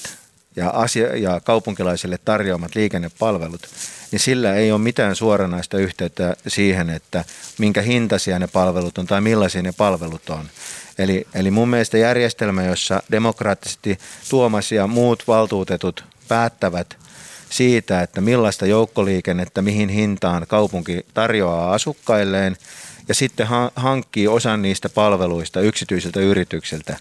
Speaker 3: ja, asia, ja kaupunkilaisille tarjoamat liikennepalvelut, niin sillä ei ole mitään suoranaista yhteyttä siihen, että minkä hintaisia ne palvelut on tai millaisia ne palvelut on. Eli, eli mun mielestä järjestelmä, jossa demokraattisesti Tuomas ja muut valtuutetut päättävät siitä, että millaista joukkoliikennettä, mihin hintaan kaupunki tarjoaa asukkailleen ja sitten hankkii osan niistä palveluista yksityisiltä yrityksiltä,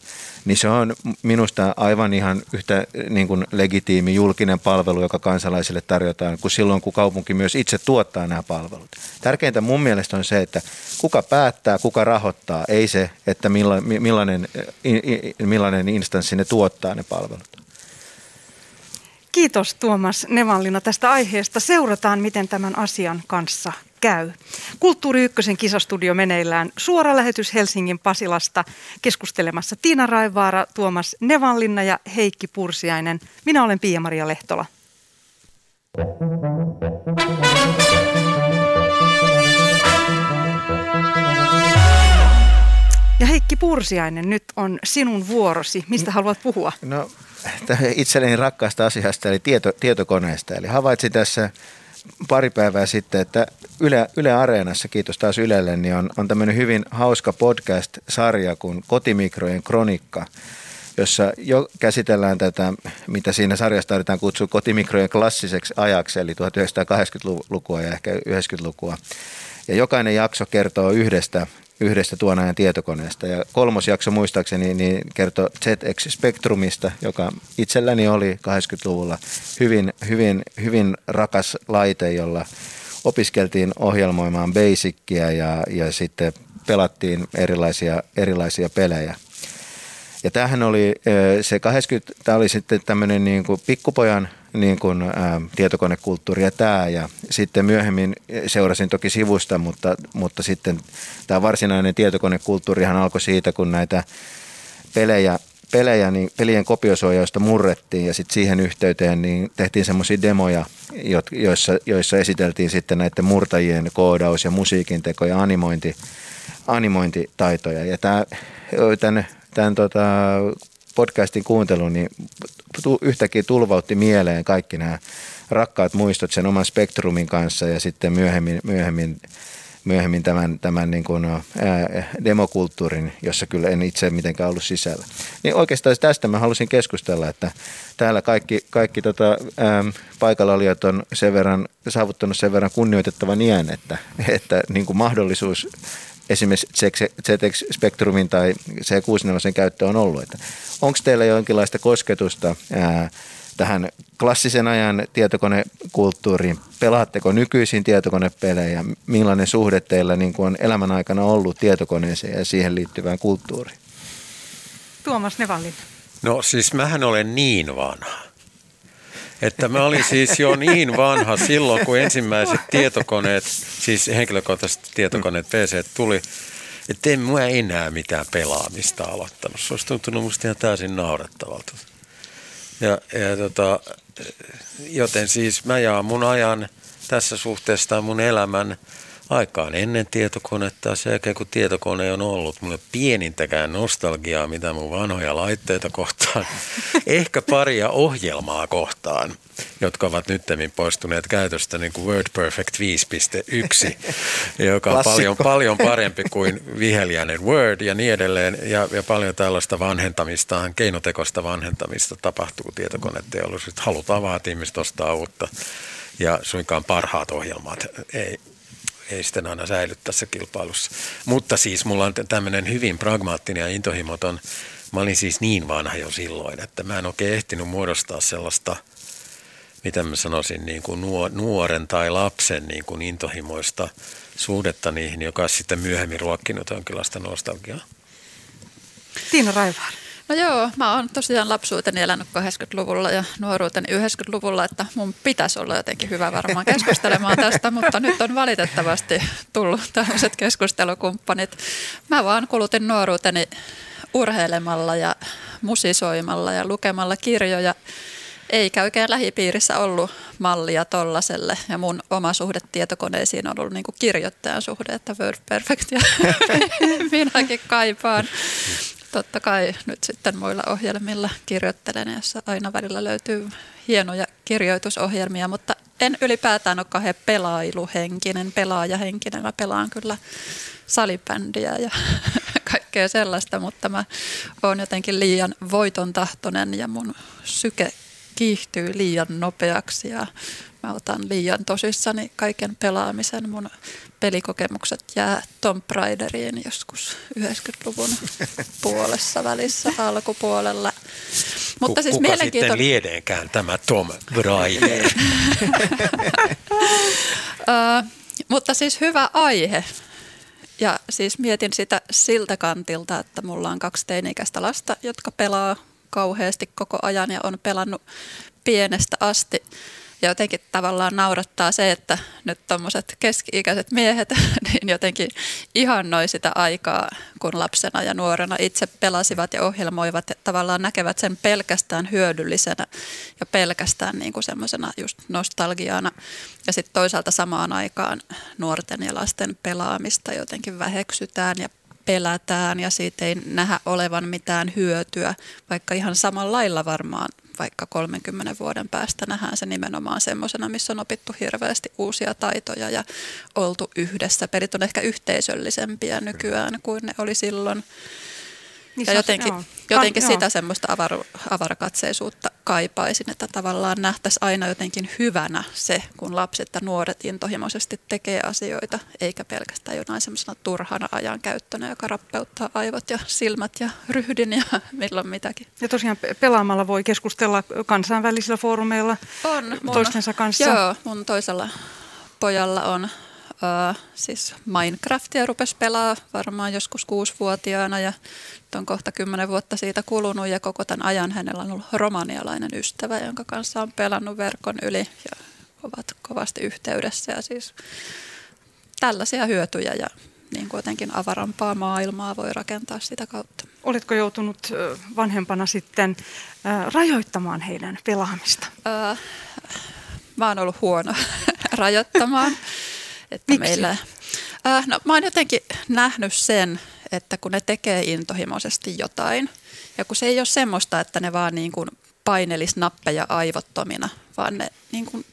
Speaker 3: niin se on minusta aivan ihan yhtä niin kuin legitiimi julkinen palvelu, joka kansalaisille tarjotaan, kuin silloin, kun kaupunki myös itse tuottaa nämä palvelut. Tärkeintä mun mielestä on se, että kuka päättää, kuka rahoittaa, ei se, että millainen, millainen instanssi ne tuottaa ne palvelut.
Speaker 1: Kiitos Tuomas Nevallina tästä aiheesta. Seurataan, miten tämän asian kanssa käy. Kulttuuri Ykkösen kisastudio meneillään. Suora lähetys Helsingin Pasilasta keskustelemassa Tiina Raivaara, Tuomas Nevanlinna ja Heikki Pursiainen. Minä olen Pia-Maria Lehtola. Ja Heikki Pursiainen, nyt on sinun vuorosi. Mistä haluat puhua?
Speaker 3: No itselleni rakkaasta asiasta, eli tieto, tietokoneesta. Eli havaitsin tässä pari päivää sitten, että Yle, Yle Areenassa, kiitos taas Ylelle, niin on, on tämmöinen hyvin hauska podcast-sarja kuin Kotimikrojen kronikka, jossa jo käsitellään tätä, mitä siinä sarjassa tarvitaan kutsua kotimikrojen klassiseksi ajaksi, eli 1980-lukua ja ehkä 90-lukua. Ja jokainen jakso kertoo yhdestä yhdestä tuon ajan tietokoneesta. Ja kolmos jakso muistaakseni niin kertoo ZX Spectrumista, joka itselläni oli 80-luvulla hyvin, hyvin, hyvin rakas laite, jolla opiskeltiin ohjelmoimaan Basicia ja, ja sitten pelattiin erilaisia, erilaisia pelejä. Ja tämähän oli se 80, tämä oli sitten tämmöinen niin kuin pikkupojan niin kuin, ä, tietokonekulttuuri ja tämä. Ja sitten myöhemmin seurasin toki sivusta, mutta, mutta sitten tämä varsinainen tietokonekulttuurihan alkoi siitä, kun näitä pelejä, pelejä niin pelien kopiosuojausta murrettiin ja sitten siihen yhteyteen niin tehtiin semmoisia demoja, joissa, joissa esiteltiin sitten näiden murtajien koodaus ja musiikin teko ja animointi, animointitaitoja. Ja tämä, tämän, tämän tota, podcastin kuuntelu, niin yhtäkkiä tulvautti mieleen kaikki nämä rakkaat muistot sen oman spektrumin kanssa ja sitten myöhemmin, myöhemmin, myöhemmin tämän, tämän niin kuin, ää, demokulttuurin, jossa kyllä en itse mitenkään ollut sisällä. Niin oikeastaan tästä mä halusin keskustella, että täällä kaikki, kaikki tota, ää, paikalla olijat on sen verran, saavuttanut sen verran kunnioitettavan iän, että, että niin kuin mahdollisuus esimerkiksi ZX Spectrumin tai C64 käyttö on ollut. Onko teillä jonkinlaista kosketusta ää, tähän klassisen ajan tietokonekulttuuriin? Pelaatteko nykyisin tietokonepelejä? Millainen suhde teillä niin kuin on elämän aikana ollut tietokoneeseen ja siihen liittyvään kulttuuriin?
Speaker 1: Tuomas Nevallin.
Speaker 4: No siis mähän olen niin vanha. Että mä olin siis jo niin vanha silloin, kun ensimmäiset tietokoneet, siis henkilökohtaiset tietokoneet PC tuli, että en mä enää mitään pelaamista aloittanut. Se olisi tuntunut musta ihan täysin naurettavalta. Ja, ja tota, joten siis mä jaan mun ajan tässä suhteessa mun elämän aikaan ennen tietokonetta sen jälkeen kun tietokone on ollut. Mulla pienintäkään nostalgiaa, mitä mun vanhoja laitteita kohtaan. <laughs> Ehkä paria ohjelmaa kohtaan, jotka ovat nyttemmin poistuneet käytöstä, niin kuin WordPerfect 5.1, <laughs> joka on paljon, paljon parempi kuin viheliäinen Word ja niin edelleen. Ja, ja paljon tällaista vanhentamista, keinotekoista vanhentamista tapahtuu tietokoneteollisuudessa. Halutaan vaan, että ihmiset ostaa uutta ja suinkaan parhaat ohjelmat ei, ei sitten aina säily tässä kilpailussa. Mutta siis mulla on tämmöinen hyvin pragmaattinen ja intohimoton, mä olin siis niin vanha jo silloin, että mä en oikein ehtinyt muodostaa sellaista, mitä mä sanoisin, niin kuin nuoren tai lapsen niin kuin intohimoista suhdetta niihin, joka on sitten myöhemmin ruokkinut jonkinlaista nostalgiaa.
Speaker 1: Tiina Raivaar.
Speaker 2: No joo, mä oon tosiaan lapsuuteni elänyt 80-luvulla ja nuoruuteni 90-luvulla, että mun pitäisi olla jotenkin hyvä varmaan keskustelemaan tästä, mutta nyt on valitettavasti tullut tämmöiset keskustelukumppanit. Mä vaan kulutin nuoruuteni urheilemalla ja musisoimalla ja lukemalla kirjoja. Eikä oikein lähipiirissä ollut mallia tollaselle ja mun oma suhde tietokoneisiin on ollut niin kuin kirjoittajan suhde, että Word Perfect ja <laughs> minäkin kaipaan totta kai nyt sitten muilla ohjelmilla kirjoittelen, jossa aina välillä löytyy hienoja kirjoitusohjelmia, mutta en ylipäätään ole kauhean pelailuhenkinen, pelaajahenkinen. Mä pelaan kyllä salibändiä ja <laughs> kaikkea sellaista, mutta mä oon jotenkin liian voiton tahtonen ja mun syke kiihtyy liian nopeaksi ja mä otan liian tosissani kaiken pelaamisen. Mun pelikokemukset jää Tomb Raideriin joskus 90-luvun <laughs> puolessa välissä alkupuolella.
Speaker 4: Mutta siis Kuka mielenkiinto... sitten liedeenkään tämä Tom Raider? <laughs>
Speaker 2: uh, mutta siis hyvä aihe. Ja siis mietin sitä siltä kantilta, että mulla on kaksi teini-ikäistä lasta, jotka pelaa kauheasti koko ajan ja on pelannut pienestä asti. Ja jotenkin tavallaan naurattaa se, että nyt tuommoiset keski-ikäiset miehet <laughs> niin jotenkin ihannoi sitä aikaa, kun lapsena ja nuorena itse pelasivat ja ohjelmoivat ja tavallaan näkevät sen pelkästään hyödyllisenä ja pelkästään niin kuin semmoisena just nostalgiana. Ja sitten toisaalta samaan aikaan nuorten ja lasten pelaamista jotenkin väheksytään ja pelätään ja siitä ei nähdä olevan mitään hyötyä, vaikka ihan samalla lailla varmaan vaikka 30 vuoden päästä nähdään se nimenomaan semmoisena, missä on opittu hirveästi uusia taitoja ja oltu yhdessä. Pelit on ehkä yhteisöllisempiä nykyään kuin ne oli silloin. Niin ja jotenkin, joo. jotenkin Kan, sitä joo. semmoista avaru, avarakatseisuutta kaipaisin, että tavallaan nähtäisiin aina jotenkin hyvänä se, kun lapset ja nuoret intohimoisesti tekee asioita, eikä pelkästään jonain semmoisena turhana ajankäyttönä, joka rappeuttaa aivot ja silmät ja ryhdin ja <laughs> milloin mitäkin.
Speaker 1: Ja tosiaan pelaamalla voi keskustella kansainvälisillä foorumeilla on, mun, toistensa kanssa.
Speaker 2: Joo, mun toisella pojalla on Uh, siis Minecraftia rupesi pelaa varmaan joskus kuusivuotiaana ja nyt on kohta kymmenen vuotta siitä kulunut ja koko tämän ajan hänellä on ollut romanialainen ystävä, jonka kanssa on pelannut verkon yli ja ovat kovasti yhteydessä ja siis tällaisia hyötyjä ja niin kuitenkin avarampaa maailmaa voi rakentaa sitä kautta.
Speaker 1: Oletko joutunut vanhempana sitten rajoittamaan heidän pelaamista? Uh,
Speaker 2: mä oon ollut huono <laughs> rajoittamaan.
Speaker 1: Että Miksi? Meillä,
Speaker 2: äh, no, mä oon jotenkin nähnyt sen, että kun ne tekee intohimoisesti jotain, ja kun se ei ole semmoista, että ne vaan niin kuin painelis nappeja aivottomina, vaan ne niin kuin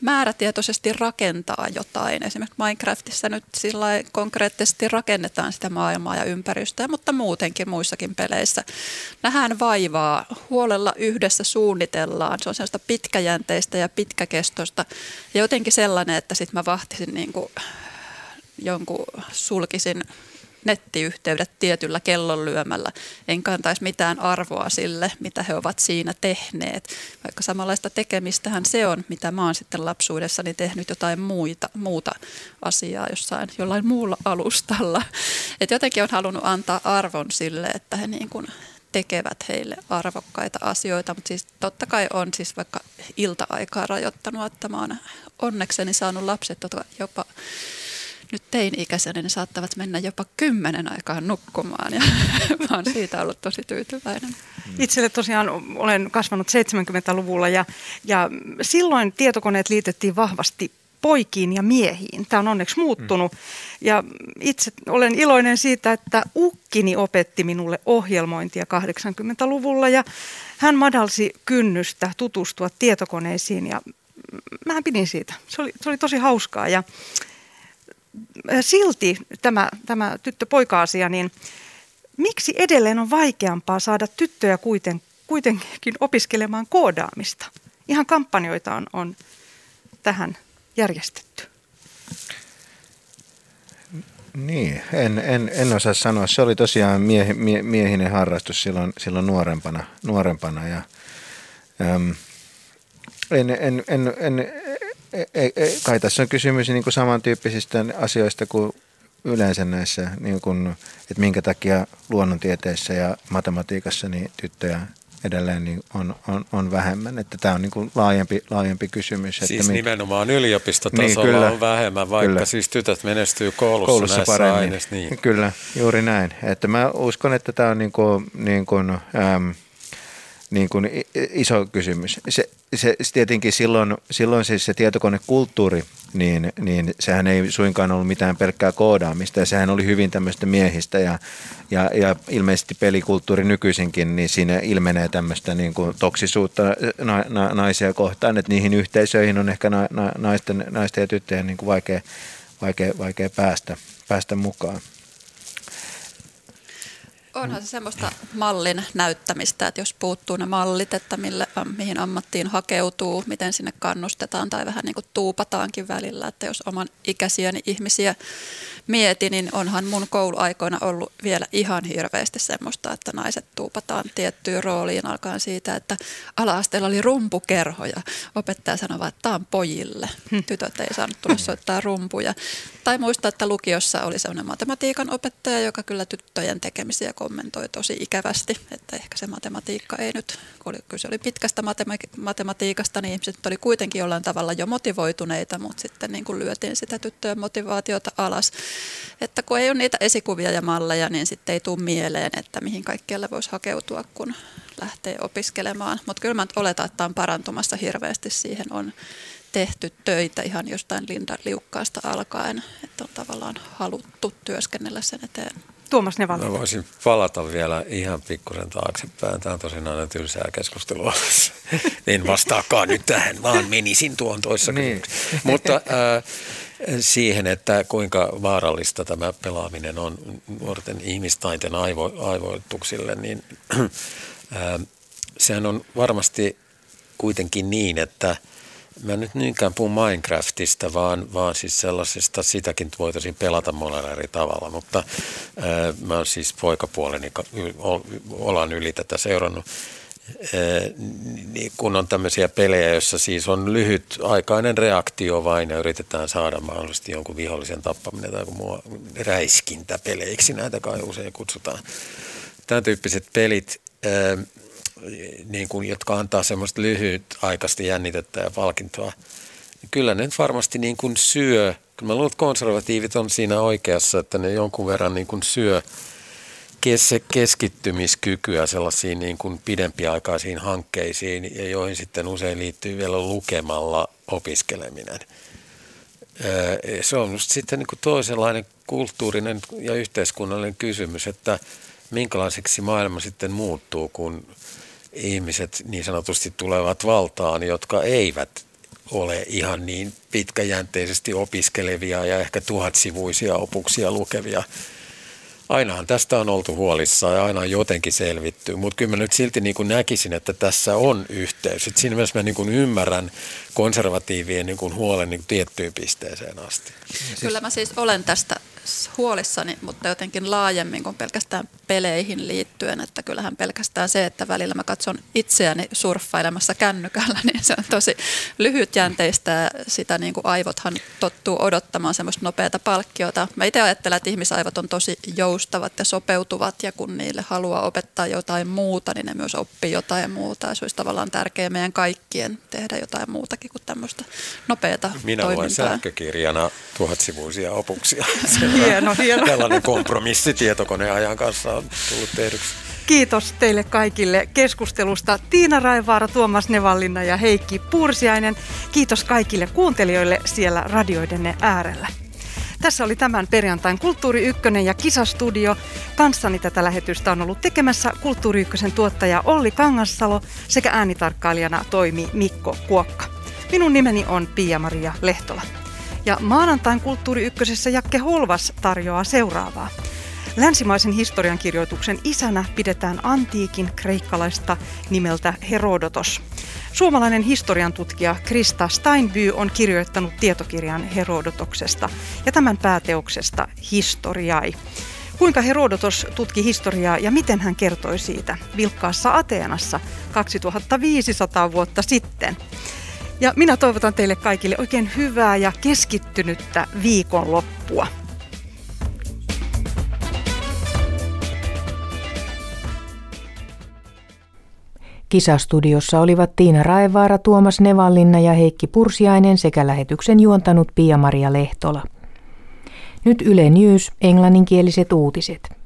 Speaker 2: määrätietoisesti rakentaa jotain. Esimerkiksi Minecraftissa nyt sillä konkreettisesti rakennetaan sitä maailmaa ja ympäristöä, mutta muutenkin muissakin peleissä. Nähdään vaivaa, huolella yhdessä suunnitellaan. Se on sellaista pitkäjänteistä ja pitkäkestoista ja jotenkin sellainen, että sitten mä vahtisin niin kuin jonkun sulkisin nettiyhteydet tietyllä kellonlyömällä. En kantaisi mitään arvoa sille, mitä he ovat siinä tehneet. Vaikka samanlaista tekemistähän se on, mitä mä oon sitten lapsuudessani tehnyt jotain muita, muuta asiaa jossain jollain muulla alustalla. Et jotenkin on halunnut antaa arvon sille, että he niin kuin tekevät heille arvokkaita asioita, mutta siis totta kai on siis vaikka ilta-aikaa rajoittanut, että mä oon onnekseni saanut lapset jopa nyt tein-ikäisenä ne saattavat mennä jopa kymmenen aikaan nukkumaan ja <laughs> mä oon siitä ollut tosi tyytyväinen.
Speaker 1: Itselle tosiaan olen kasvanut 70-luvulla ja, ja silloin tietokoneet liitettiin vahvasti poikiin ja miehiin. Tämä on onneksi muuttunut. Mm. Ja itse olen iloinen siitä, että ukkini opetti minulle ohjelmointia 80-luvulla ja hän madalsi kynnystä tutustua tietokoneisiin ja mä pidin siitä. Se oli, se oli tosi hauskaa ja silti tämä, tämä tyttö-poika-asia, niin miksi edelleen on vaikeampaa saada tyttöjä kuiten, kuitenkin opiskelemaan koodaamista? Ihan kampanjoita on, on tähän järjestetty.
Speaker 3: Niin, en, en, en osaa sanoa. Se oli tosiaan mie, mie, miehinen harrastus silloin, silloin nuorempana, nuorempana ja äm, en, en, en, en, ei, ei, kai tässä on kysymys niin kuin samantyyppisistä asioista kuin yleensä näissä, niin kuin, että minkä takia luonnontieteissä ja matematiikassa niin tyttöjä edelleen niin on, on, on vähemmän. Että tämä on niin kuin laajempi, laajempi kysymys.
Speaker 4: Siis
Speaker 3: että
Speaker 4: nimenomaan yliopistotasolla niin, kyllä, on vähemmän, vaikka kyllä. siis tytöt menestyy koulussa, koulussa näissä paremmin. aineissa. Niin.
Speaker 3: Kyllä, juuri näin. Että mä uskon, että tämä on niin kuin, niin kuin, äm, niin kuin iso kysymys. Se, se, tietenkin silloin, silloin siis se tietokonekulttuuri, niin, niin sehän ei suinkaan ollut mitään pelkkää koodaamista ja sehän oli hyvin tämmöistä miehistä ja, ja, ja ilmeisesti pelikulttuuri nykyisinkin, niin siinä ilmenee tämmöistä niin kuin toksisuutta na, na, naisia kohtaan, että niihin yhteisöihin on ehkä na, na, naisten, naisten ja tyttöjen niin kuin vaikea, vaikea, vaikea päästä, päästä mukaan.
Speaker 2: Onhan se semmoista mallin näyttämistä, että jos puuttuu ne mallit, että mille, mihin ammattiin hakeutuu, miten sinne kannustetaan tai vähän niin kuin tuupataankin välillä, että jos oman ikäisiäni ihmisiä mieti, niin onhan mun kouluaikoina ollut vielä ihan hirveästi semmoista, että naiset tuupataan tiettyyn rooliin alkaen siitä, että ala-asteella oli rumpukerhoja. Opettaja sanoi, että tämä on pojille. Hm. Tytöt ei saanut tulla soittaa rumpuja. Tai muista, että lukiossa oli sellainen matematiikan opettaja, joka kyllä tyttöjen tekemisiä kommentoi tosi ikävästi, että ehkä se matematiikka ei nyt, kun kyse oli pitkästä matematiikasta, niin ihmiset oli kuitenkin jollain tavalla jo motivoituneita, mutta sitten niin kuin lyötiin sitä tyttöjen motivaatiota alas. Että kun ei ole niitä esikuvia ja malleja, niin sitten ei tule mieleen, että mihin kaikkialle voisi hakeutua, kun lähtee opiskelemaan. Mutta kyllä mä oletan, että on parantumassa hirveästi. Siihen on tehty töitä ihan jostain Linda Liukkaasta alkaen, että on tavallaan haluttu työskennellä sen eteen.
Speaker 1: Tuomas Nevalli.
Speaker 4: Mä voisin palata vielä ihan pikkusen taaksepäin. Tämä on tosin aina tylsää keskustelua. <laughs> en vastaakaan nyt tähän, vaan menisin tuon toissa niin. Mutta äh, siihen, että kuinka vaarallista tämä pelaaminen on nuorten ihmistaiten aivo, aivoituksille, niin äh, sehän on varmasti kuitenkin niin, että – Mä nyt niinkään puhun Minecraftista, vaan, vaan siis sellaisesta, sitäkin voitaisiin pelata monella eri tavalla, mutta ää, mä oon siis poikapuoleni, olan yli tätä seurannut. Ää, niin kun on tämmöisiä pelejä, joissa siis on lyhyt aikainen reaktio vain ja yritetään saada mahdollisesti jonkun vihollisen tappaminen tai joku muu räiskintäpeleiksi, näitä kai usein kutsutaan. Tämän tyyppiset pelit, ää, niin kuin, jotka antaa semmoista lyhytaikaista jännitettä ja palkintoa, niin kyllä ne varmasti niin kuin syö. Kyllä mä luulen, että konservatiivit on siinä oikeassa, että ne jonkun verran niin kuin syö keskittymiskykyä sellaisiin niin kuin pidempiaikaisiin hankkeisiin, ja joihin sitten usein liittyy vielä lukemalla opiskeleminen. Se on sitten niin kuin toisenlainen kulttuurinen ja yhteiskunnallinen kysymys, että minkälaiseksi maailma sitten muuttuu, kun ihmiset niin sanotusti tulevat valtaan, jotka eivät ole ihan niin pitkäjänteisesti opiskelevia ja ehkä tuhatsivuisia opuksia lukevia. Ainahan tästä on oltu huolissa ja aina on jotenkin selvitty, mutta kyllä mä nyt silti niin kuin näkisin, että tässä on yhteys. Et siinä mielessä mä niin kuin ymmärrän konservatiivien niin kuin huolen niin kuin tiettyyn pisteeseen asti.
Speaker 2: Kyllä mä siis olen tästä huolissani, mutta jotenkin laajemmin kuin pelkästään peleihin liittyen, että kyllähän pelkästään se, että välillä mä katson itseäni surffailemassa kännykällä, <laughs> niin se on tosi lyhytjänteistä ja sitä niin kuin aivothan tottuu odottamaan semmoista nopeata palkkiota. Mä itse ajattelen, että ihmisaivot on tosi joustavat ja sopeutuvat ja kun niille haluaa opettaa jotain muuta, niin ne myös oppii jotain muuta ja se olisi tavallaan tärkeää meidän kaikkien tehdä jotain muutakin kuin tämmöistä nopeata
Speaker 4: Minä
Speaker 2: toimintaa.
Speaker 4: luen sähkökirjana tuhatsivuisia opuksia. <laughs>
Speaker 1: hieno, hieno.
Speaker 4: Tällainen kompromissi tietokoneajan kanssa on tullut tehdyksi.
Speaker 1: Kiitos teille kaikille keskustelusta. Tiina Raivaara, Tuomas Nevallinna ja Heikki Pursiainen. Kiitos kaikille kuuntelijoille siellä radioidenne äärellä. Tässä oli tämän perjantain Kulttuuri Ykkönen ja Kisastudio. Kanssani tätä lähetystä on ollut tekemässä Kulttuuri Ykkösen tuottaja Olli Kangassalo sekä äänitarkkailijana toimi Mikko Kuokka. Minun nimeni on Pia-Maria Lehtola. Ja maanantain Kulttuuri Ykkösessä Jakke Holvas tarjoaa seuraavaa. Länsimaisen historiankirjoituksen isänä pidetään antiikin kreikkalaista nimeltä Herodotos. Suomalainen historian tutkija Krista Steinby on kirjoittanut tietokirjan Herodotoksesta ja tämän pääteoksesta Historiai. Kuinka Herodotos tutki historiaa ja miten hän kertoi siitä vilkkaassa Ateenassa 2500 vuotta sitten. Ja minä toivotan teille kaikille oikein hyvää ja keskittynyttä viikonloppua.
Speaker 5: Kisastudiossa olivat Tiina Raevaara, Tuomas Nevallinna ja Heikki Pursiainen sekä lähetyksen juontanut Pia-Maria Lehtola. Nyt Yle News, englanninkieliset uutiset.